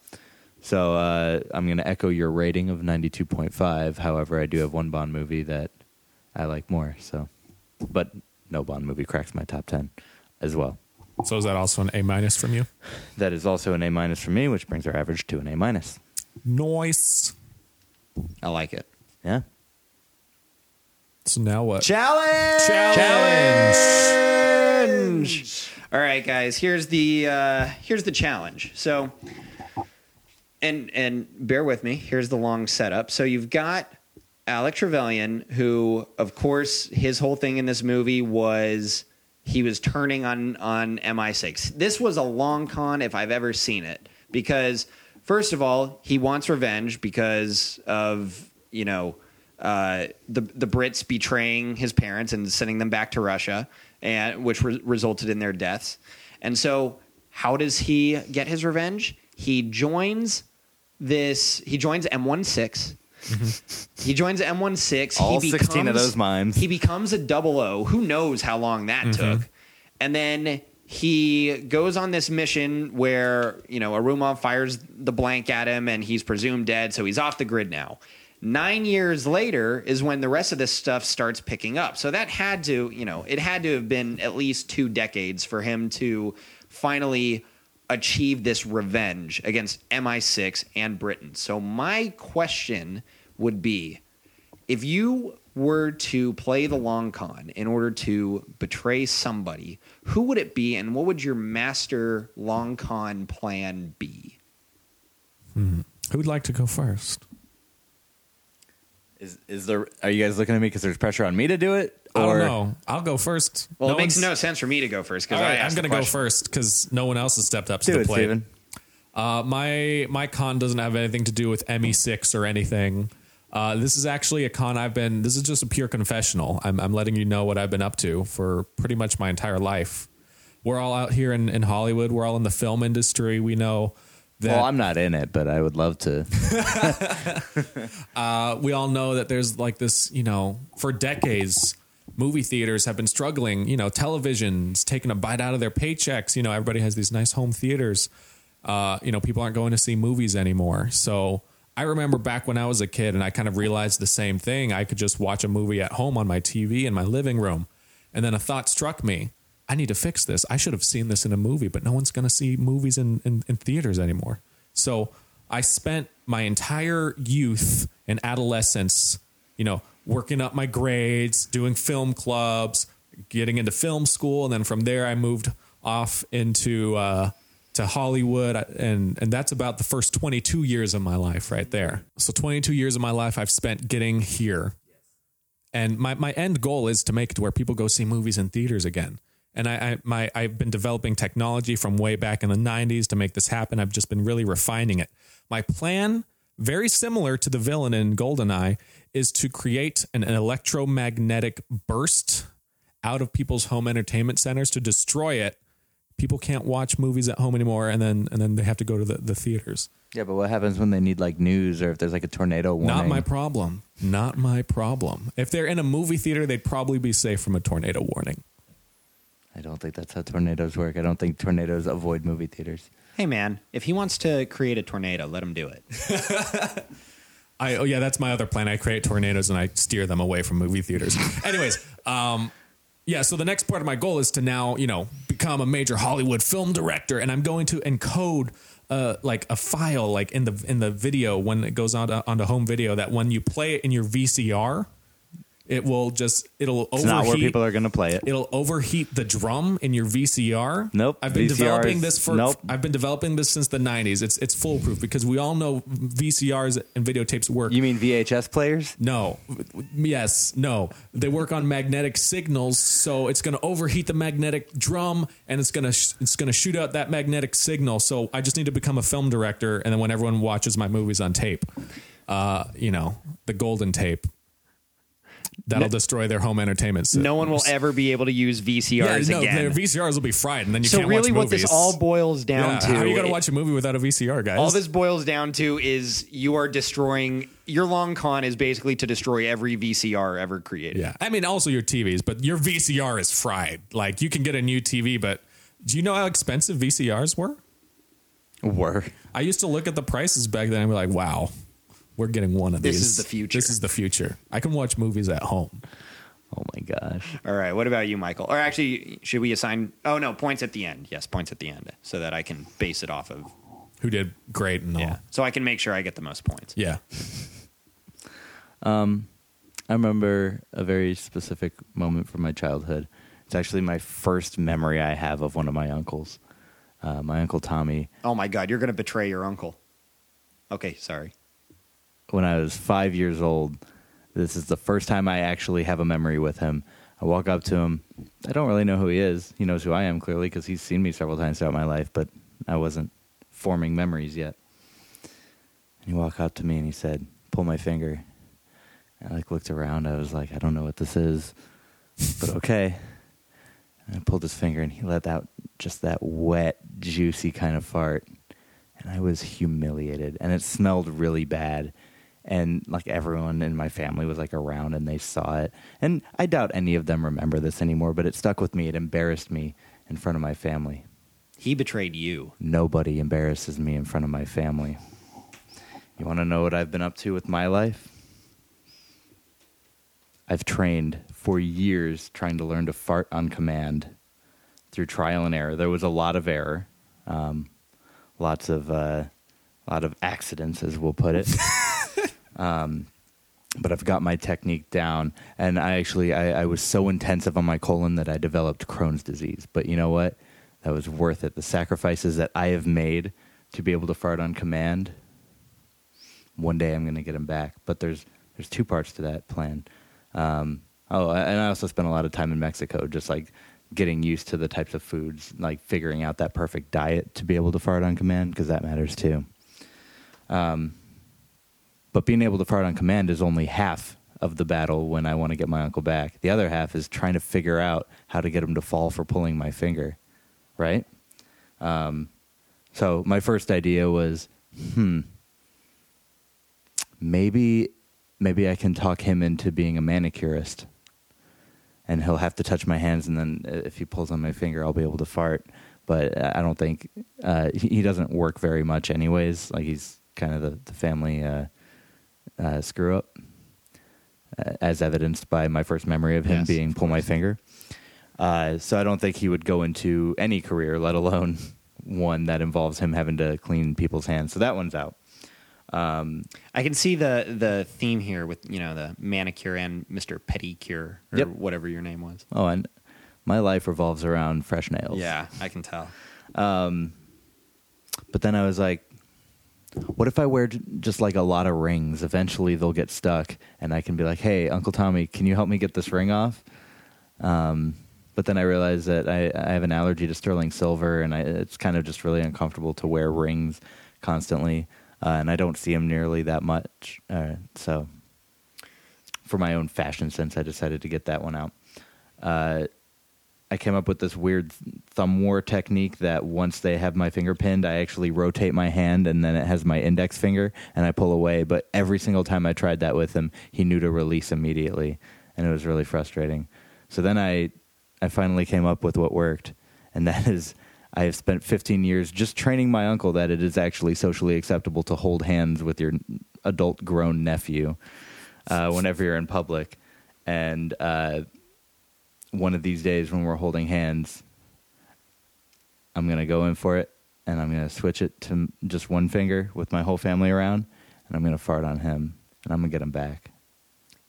So uh, I'm going to echo your rating of 92.5. However, I do have one Bond movie that I like more. So, but no Bond movie cracks my top 10 as well.
So is that also an A minus from you?
That is also an A minus for me, which brings our average to an A minus.
Noise.
I like it.
Yeah.
So now what?
Challenge!
Challenge!
Challenge! All right, guys. Here's the uh, here's the challenge. So, and and bear with me. Here's the long setup. So you've got Alec Trevelyan, who, of course, his whole thing in this movie was he was turning on on MI6. This was a long con if I've ever seen it because first of all, he wants revenge because of you know uh, the the Brits betraying his parents and sending them back to Russia, and which re- resulted in their deaths. And so, how does he get his revenge? He joins this. He joins M16. he joins M16.
All
he
16 of those mimes.
He becomes a double O. Who knows how long that took? and then he goes on this mission where you know Ourumov fires the blank at him, and he's presumed dead, so he's off the grid now. Nine years later is when the rest of this stuff starts picking up. So that had to, you know, it had to have been at least two decades for him to finally achieve this revenge against MI6 and Britain. So my question would be if you were to play the long con in order to betray somebody, who would it be and what would your master long con plan be? Hmm.
Who would like to go first?
Is is there? Are you guys looking at me because there's pressure on me to do it?
I don't know. I'll go first.
Well,
No
it makes no sense for me to go first because
All right,
I
I'm going to go first because no one else has stepped up to
Do
the
it,
plate.
Steven.
Uh, my my con doesn't have anything to do with ME6 or anything. Uh, this is actually a con I've been. This is just a pure confessional. I'm, I'm letting you know what I've been up to for pretty much my entire life. We're all out here in, in Hollywood. We're all in the film industry. We know that
Well, I'm not in it, but I would love to.
uh, we all know that there's like this, you know, for decades, movie theaters have been struggling. You know, television's taking a bite out of their paychecks. You know, everybody has these nice home theaters. Uh, you know, people aren't going to see movies anymore. So I remember back when I was a kid and I kind of realized the same thing. I could just watch a movie at home on my TV in my living room. And then a thought struck me. I need to fix this. I should have seen this in a movie, but no one's going to see movies in, in, in theaters anymore. So I spent my entire youth and adolescence, you know, working up my grades, doing film clubs, getting into film school, and then from there I moved off into uh, to Hollywood, and and that's about the first 22 years of my life right there. So 22 years of my life I've spent getting here, and my my end goal is to make it to where people go see movies in theaters again. And I, I my I've been developing technology from way back in the 90s to make this happen. I've just been really refining it. My plan, very similar to the villain in Goldeneye, is to create an, an electromagnetic burst out of people's home entertainment centers to destroy it. People can't watch movies at home anymore, and then and then they have to go to the, the theaters.
yeah, but what happens when they need like news or if there's like a tornado warning?
Not my problem. Not my problem. If they're in a movie theater, they'd probably be safe from a tornado warning.
I don't think that's how tornadoes work. I don't think tornadoes avoid movie theaters.
Hey, man, if he wants to create a tornado, let him do it.
I oh yeah, that's my other plan. I create tornadoes and I steer them away from movie theaters. Anyways, um, yeah. So the next part of my goal is to now, you know, become a major Hollywood film director, and I'm going to encode. Uh, like a file, like in the in the video when it goes on to, onto home video, that when you play it in your VCR, it will just it'll
It's
overheat.
not where people are going to play it.
It'll overheat the drum in your VCR.
Nope.
I've been
VCRs
developing this for.
nope.
I've been developing this since the '90s. It's it's foolproof because we all know VCRs and videotapes work.
You mean VHS players?
No. Yes. No. They work on magnetic signals, so it's going to overheat the magnetic drum, and it's going to sh- it's going to shoot out that magnetic signal. So I just need to become a film director, and then when everyone watches my movies on tape, uh, you know, the golden tape, that'll destroy their home entertainment. Systems.
No one will ever be able to use
Yeah,
VCRs
no, their
again.
VCRs will be fried, and then you
so
can't
really,
watch
what
movies.
this all boils down
Yeah,
to
How are you going to watch a movie without a VCR, guys?
all this boils down to is you are destroying your long con is basically to destroy every VCR ever created.
Yeah, I mean, also your TVs, but your VCR is fried. Like you can get a new TV, but do you know how expensive VCRs were?
Were.
I used to look at the prices back then and be like, "Wow, we're getting one of
This
these.
This is the future.
This is the future. I can watch movies at home."
Oh my gosh.
All right. What about you, Michael? Or actually, should we assign? Oh no, points at the end. Yes, points at the end, so that I can base it off of.
Who did great and all?
Yeah. So I can make sure I get the most points.
Yeah.
Um, I remember a very specific moment from my childhood. It's actually my first memory I have of one of my uncles. Uh, my uncle Tommy.
Oh my God, you're going to betray your uncle. Okay, sorry.
When I was five years old, this is the first time I actually have a memory with him. I walk up to him. I don't really know who he is. He knows who I am clearly because he's seen me several times throughout my life, but I wasn't forming memories yet. And he walked up to me and he said, "Pull my finger." I like looked around. I was like, "I don't know what this is, but okay." And I pulled his finger and he let out just that wet, juicy kind of fart, and I was humiliated. And it smelled really bad. And like everyone in my family was like around and they saw it. And I doubt any of them remember this anymore, but it stuck with me. It embarrassed me. in front of my family.
He betrayed you.
Nobody embarrasses me in front of my family. You want to know what I've been up to with my life? I've trained for years trying to learn to fart on command through trial and error. There was a lot of error, um, lots of uh, lot of accidents, as we'll put it. um, but I've got my technique down, and I actually I, I was so intensive on my colon that I developed Crohn's disease. But you know what? That was worth it. The sacrifices that I have made to be able to fart on command. One day I'm going to get them back. But there's there's two parts to that plan. Um, oh, and I also spent a lot of time in Mexico, just like getting used to the types of foods, like figuring out that perfect diet to be able to fart on command, because that matters too. Um, but being able to fart on command is only half of the battle when I want to get my uncle back. The other half is trying to figure out how to get him to fall for pulling my finger, right? Um, so my first idea was, hmm, maybe maybe I can talk him into being a manicurist. And he'll have to touch my hands, and then if he pulls on my finger, I'll be able to fart. But I don't think uh, he, he doesn't work very much, anyways. Like he's kind of the, the family uh, uh, screw up, uh, as evidenced by my first memory of him
Yes,
being
of
pull my finger. Uh, so I don't think he would go into any career, let alone one that involves him having to clean people's hands. So that one's out.
I can see the the theme here with you know the manicure and Mister Pedicure or
Yep.
whatever your name was.
Oh, and my life revolves around fresh nails.
Yeah, I can tell.
But then I was like, what if I wear just like a lot of rings? Eventually they'll get stuck, and I can be like, hey, Uncle Tommy, can you help me get this ring off? Um, but then I realized that I, I have an allergy to sterling silver, and I, it's kind of just really uncomfortable to wear rings constantly, uh, and I don't see them nearly that much. Uh, so, for my own fashion sense, I decided to get that one out. Uh, I came up with this weird thumb war technique that once they have my finger pinned, I actually rotate my hand and then it has my index finger and I pull away. But every single time I tried that with him, he knew to release immediately, and it was really frustrating. So then I, I finally came up with what worked, and that is I have spent 15 years just training my uncle that it is actually socially acceptable to hold hands with your adult grown nephew uh, whenever you're in public, and. Uh, one of these days when we're holding hands, I'm gonna go in for it, and I'm gonna switch it to just one finger with my whole family around, and I'm gonna fart on him, and I'm gonna get him back.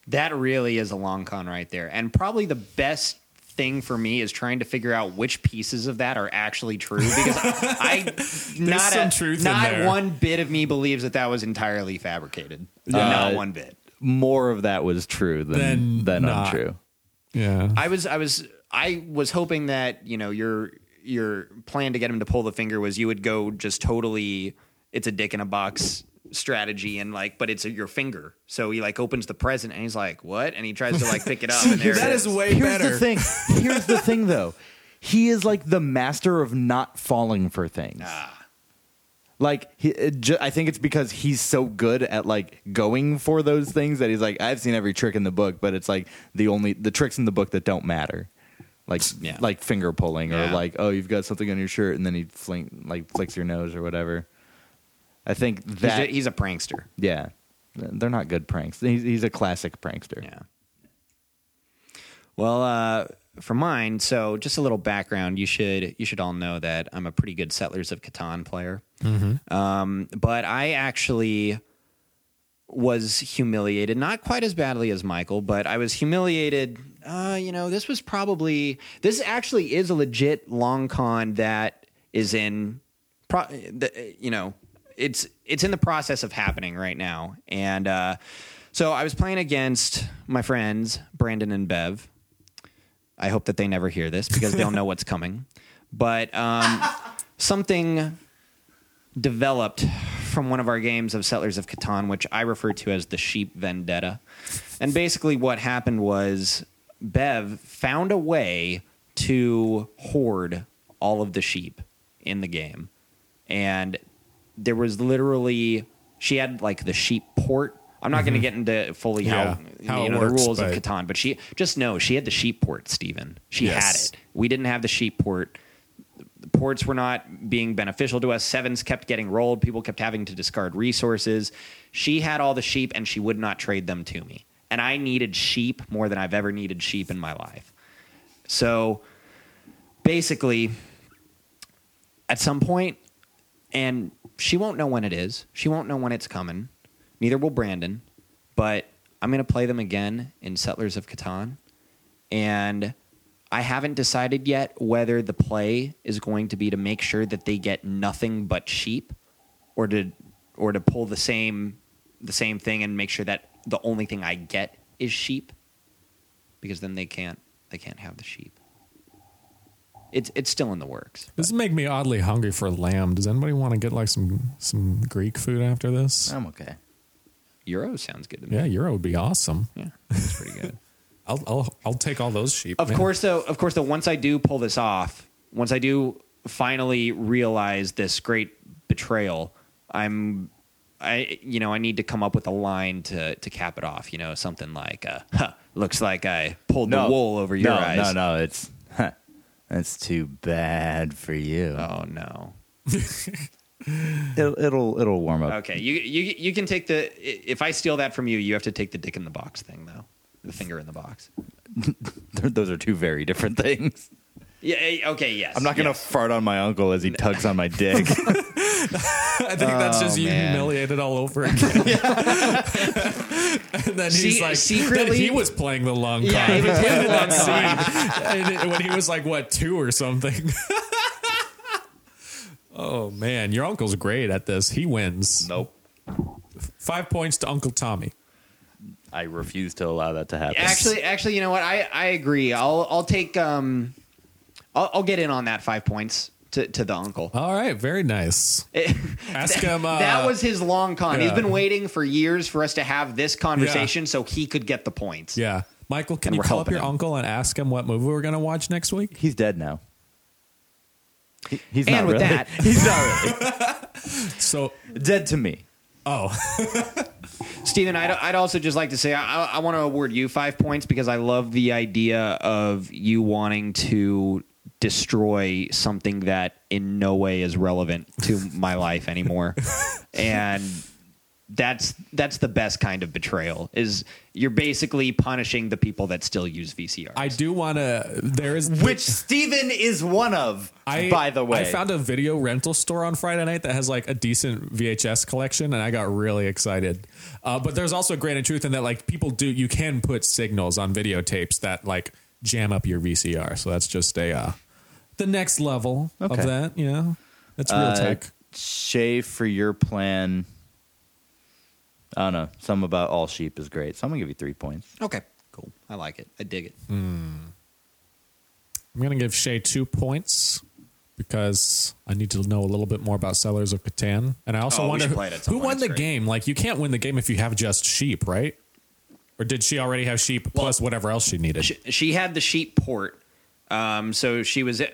That really is a long con right there, and probably the best thing for me is trying to figure out which pieces of that are actually true because I not
some
a-
truth in
not
there.
one bit of me believes that that was entirely fabricated.
Yeah.
not
Uh,
one bit.
More of that was true than
Than
than
not.
untrue.
Yeah.
I was I was I was hoping that you know your your plan to get him to pull the finger was you would go just totally it's a dick in a box strategy and like but it's your finger so he like opens the present and he's like what and he tries to like pick it up and there
that
it
is
is
way
Here's
better.
the thing. Here's the thing, though. He is like the master of not falling for things.
Ah.
Like he, ju- I think it's because he's so good at like going for those things that he's like I've seen every trick in the book, but it's like the only the tricks in the book that don't matter, like
Yeah.
like finger pulling or
Yeah.
like oh you've got something on your shirt and then he fling like flicks your nose or whatever. I think
he's,
that
a, he's a prankster
yeah, they're not good pranks. He's, he's a classic prankster.
yeah well uh for mine so just a little background you should you should all know that i'm a pretty good settlers of catan player um but i actually was humiliated, not quite as badly as Michael, but I was humiliated. Uh, you know, this was probably this actually is a legit long con that is in, pro, the, you know, it's it's in the process of happening right now, and uh, so I was playing against my friends Brandon and Bev. I hope that they never hear this because they'll know what's coming. But um, something developed from one of our games of Settlers of Catan, which I refer to as the Sheep Vendetta. And basically, what happened was Bev found a way to hoard all of the sheep in the game. And there was literally, she had like the sheep port. I'm not going to get into fully how,
Mm-hmm. Yeah, how
you know
works,
the rules of Catan, but she just know she had the sheep port, Steven. She
Yes.
had it. We didn't have the sheep port. Reports were not being beneficial to us. Sevens kept getting rolled. People kept having to discard resources. She had all the sheep and she would not trade them to me. And I needed sheep more than I've ever needed sheep in my life. So basically, at some point, and she won't know when it is, she won't know when it's coming. Neither will Brandon. But I'm going to play them again in Settlers of Catan. And I haven't decided yet whether the play is going to be to make sure that they get nothing but sheep or to or to pull the same the same thing and make sure that the only thing I get is sheep because then they can't they can't have the sheep. It's it's still in the works.
This make me oddly hungry for lamb. Does anybody want to get like some some Greek food after this?
I'm okay.
Euro sounds good to me.
Yeah, Euro would be awesome.
Yeah, that's pretty good.
I'll I'll I'll take all those sheep.
Of
man.
course, though. Of course, though. Once I do pull this off, once I do finally realize this great betrayal, I'm, I, you know, I need to come up with a line to to cap it off. You know, something like, uh, huh, "Looks like I pulled the wool over your
no,
eyes."
No, no, it's that's too bad for you.
Oh no.
It'll, it'll it'll warm up.
Okay, you you you can take the. If I steal that from you, you have to take the dick in the box thing, though. The finger in the box.
Those are two very different things.
Yeah. eh, Okay. Yes.
I'm not gonna
yes.
fart on my uncle as he tugs on my dick.
I think that's just
Oh,
you
man.
humiliated all over again. and then he's
Se-
like,
secretly-
then he was playing the long
Yeah,
card.
he was playing the long
that scene and it- when he was like what two or something. oh man, your uncle's great at this. He wins.
nope.
Five points to Uncle Tommy.
I refuse to allow that to happen.
Actually, actually, you know what? I, I agree. I'll I'll take um, I'll, I'll get in on that five points to, to the uncle.
All right, very nice. Ask him. Uh,
that was his long con. He's been waiting for years for us to have this conversation so he could get the points.
yeah. Michael, can
And
you
we're
call up your
him.
uncle and ask him what movie we're going to watch next week?
he's dead now. He- he's
And
not
with
really.
that-
he's not really. So, dead to me.
Oh,
Steven, I'd, I'd also just like to say I, I want to award you five points because I love the idea of you wanting to destroy something that in no way is relevant to my life anymore. and that's that's the best kind of betrayal is you're basically punishing the people that still use VCRs.
I do want to. There is
Which Steven is one of,
I,
by the way.
I found a video rental store on Friday night that has like a decent VHS collection, and I got really excited. Uh, but there's also a grain of truth in that, like people do, you can put signals on videotapes that like jam up your VCR. So that's just a uh, the next level
Okay.
of that. You know, that's real
Uh,
tech.
Shay, for your plan, I don't know. Some about all sheep is great. So I'm gonna give you three points.
okay, cool. I like it. I dig it. Hmm.
I'm gonna give Shay two points. Because I need to know a little bit more about Settlers of Catan, and I also
Oh,
wonder who,
play it at some
who won
It's
the
great.
game. Like, you can't win the game if you have just sheep, right? Or did she already have sheep plus whatever else she needed?
she, she had the sheep port. Um, so she was, uh,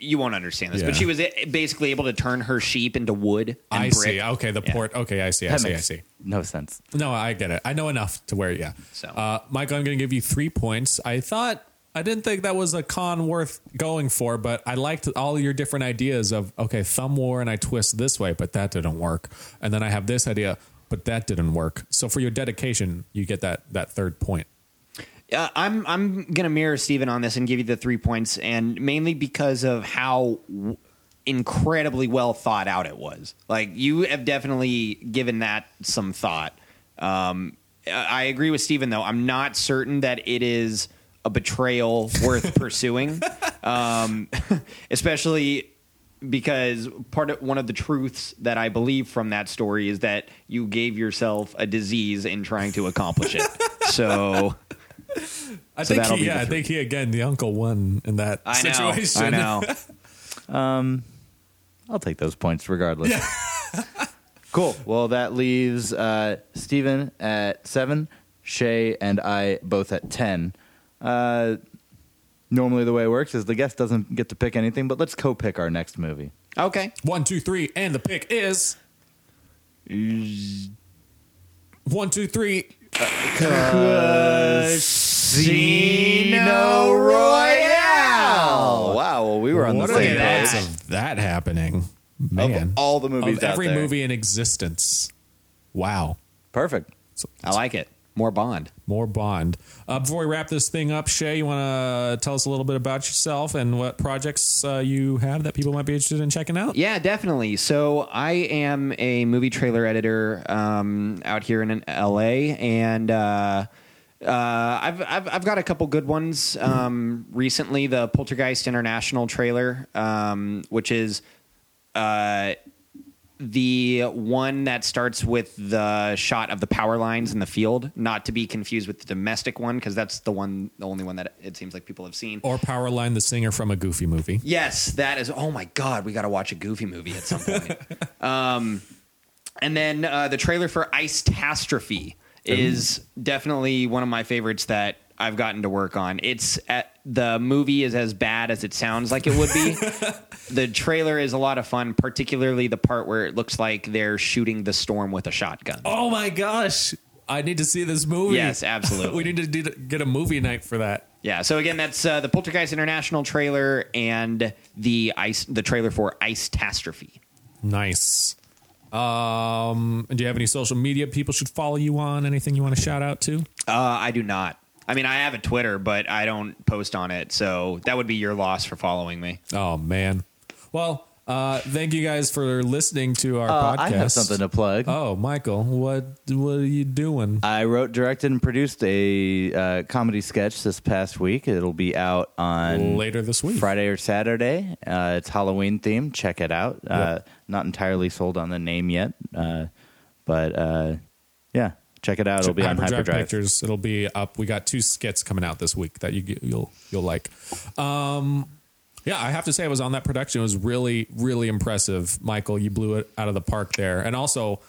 you won't understand this, but
Yeah.
she was uh, basically able to turn her sheep into wood. And
I
brick.
see. Okay, the
Yeah.
port. Okay, I see. I
That
see. I
makes
see.
no sense.
No, I get it. I know enough to where, yeah.
So.
uh, Michael, I'm going to give you three points. I thought I didn't think that was a con worth going for, but I liked all your different ideas of okay, thumb war, and I twist this way, but that didn't work, and then I have this idea, but that didn't work. So for your dedication, you get that that third point.
Uh, I'm I'm gonna mirror Steven on this and give you the three points, and mainly because of how w- incredibly well thought out it was. Like you have definitely given that some thought. Um, I I agree with Steven though. I'm not certain that it is a betrayal worth pursuing, um, especially because part of one of the truths that I believe from that story is that you gave yourself a disease in trying to accomplish it. So.
I
So
think he, yeah, I think he again the uncle won in that
I know.
situation.
I know.
I'll take those points regardless. cool. Well, that leaves uh, Steven at seven, Shay and I both at ten. Uh, normally, the way it works is the guest doesn't get to pick anything, but let's co-pick our next movie.
Okay.
One, two, three, and the pick is one, two, three.
Casino Royale.
Wow! Well, we were on
what
the
are
same
the
that?
page.
odds of that happening? Man,
Of all the movies
of
out
every
there.
movie in existence. Wow.
Perfect.
I like it. More Bond.
More Bond. Uh, before we wrap this thing up, Shay, you want to tell us a little bit about yourself and what projects uh, you have that people might be interested in checking out?
Yeah, definitely. So I am a movie trailer editor um, out here in LA, and uh, uh, I've, I've I've got a couple good ones. Um, recently, the Poltergeist International trailer, um, which is uh, the one that starts with the shot of the power lines in the field, not to be confused with the domestic one, because that's the one, the only one that it seems like people have seen.
Or Powerline, the singer from a Goofy movie.
Yes, that is. Oh my God, we got to watch a Goofy movie at some point. um, and then uh, the trailer for Ice Tastrophe is definitely one of my favorites that I've gotten to work on. It's at, the movie is as bad as it sounds like it would be. the trailer is a lot of fun, particularly the part where it looks like they're shooting the storm with a shotgun.
Oh my gosh. I need to see this movie.
Yes, absolutely.
we need to do, get a movie night for that.
Yeah. So again, that's uh, the Poltergeist International trailer and the ice, the trailer for Ice Tastrophe.
Nice. Um, do you have any social media people should follow you on? Anything you want to shout out to?
Uh, I do not. I mean, I have a Twitter, but I don't post on it, so that would be your loss for following me.
Oh man. Well, uh, thank you guys for listening to our
Uh,
podcast.
I have something to plug.
Oh, Michael, what what are you doing?
I wrote, directed, and produced a uh, comedy sketch this past week. It'll be out on
Later this week.
Friday or Saturday. Uh, it's Halloween themed. Check it out. Uh, not entirely sold on the name yet, uh, but uh, yeah, check it out. It'll be on
Hyperdrive
Hyperdrive.
Pictures. It'll be up. We got two skits coming out this week that you you'll you'll like. Um, yeah, I have to say I was on that production. It was really really impressive. Michael, you blew it out of the park there, and also.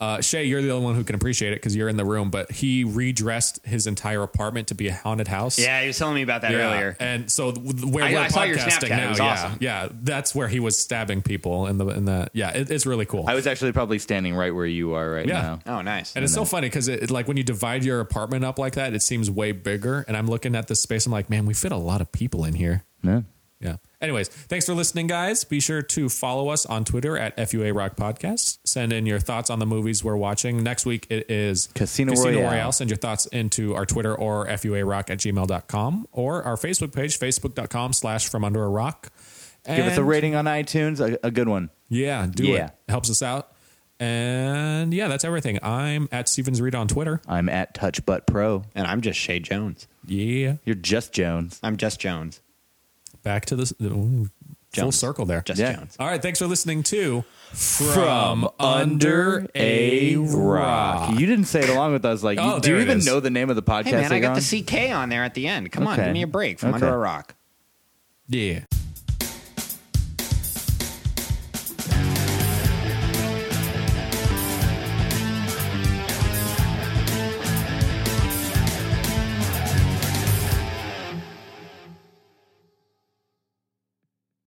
Uh, Shay, you're the only one who can appreciate it because you're in the room. But he redressed his entire apartment to be a haunted house.
Yeah, he was telling me about that
Yeah,
earlier.
And so th- where
I-
we're
I
podcasting now,
was
yeah,
awesome.
yeah, that's where he was stabbing people in the in the yeah, it, it's really cool.
I was actually probably standing right where you are right
Yeah.
now.
Oh, nice.
And it's so funny because it, it- like when you divide your apartment up like that, it seems way bigger. And I'm looking at this space, I'm like, man, we fit a lot of people in here.
Yeah.
Yeah. Anyways, thanks for listening, guys. Be sure to follow us on Twitter at FUA Rock Podcast. Send in your thoughts on the movies we're watching. Next week it is
Casino
Casino
Royale.
Royale. Send your thoughts into our Twitter or FUA Rock at gmail.com or our Facebook page, facebook.com slash from under a rock.
Give us a rating on iTunes, a, a good one.
Yeah, do
Yeah.
it. Helps us out. And yeah, that's everything. I'm at Stevens Reed on Twitter.
I'm at Touch Butt Pro.
and I'm just Shay Jones.
Yeah.
You're just Jones.
I'm just Jones.
Back to this ooh, full
Jones.
circle there.
Just
Yeah.
Jones.
All right, thanks for listening to
From Under a Rock. You didn't say it along with us. Like,
Oh,
you, do you
it
even
is.
know the name of the podcast?
Hey man, I
you're
got
on?
the CK on there at the end. Come on,
Okay.
give me a break from
Okay.
under a rock.
Yeah.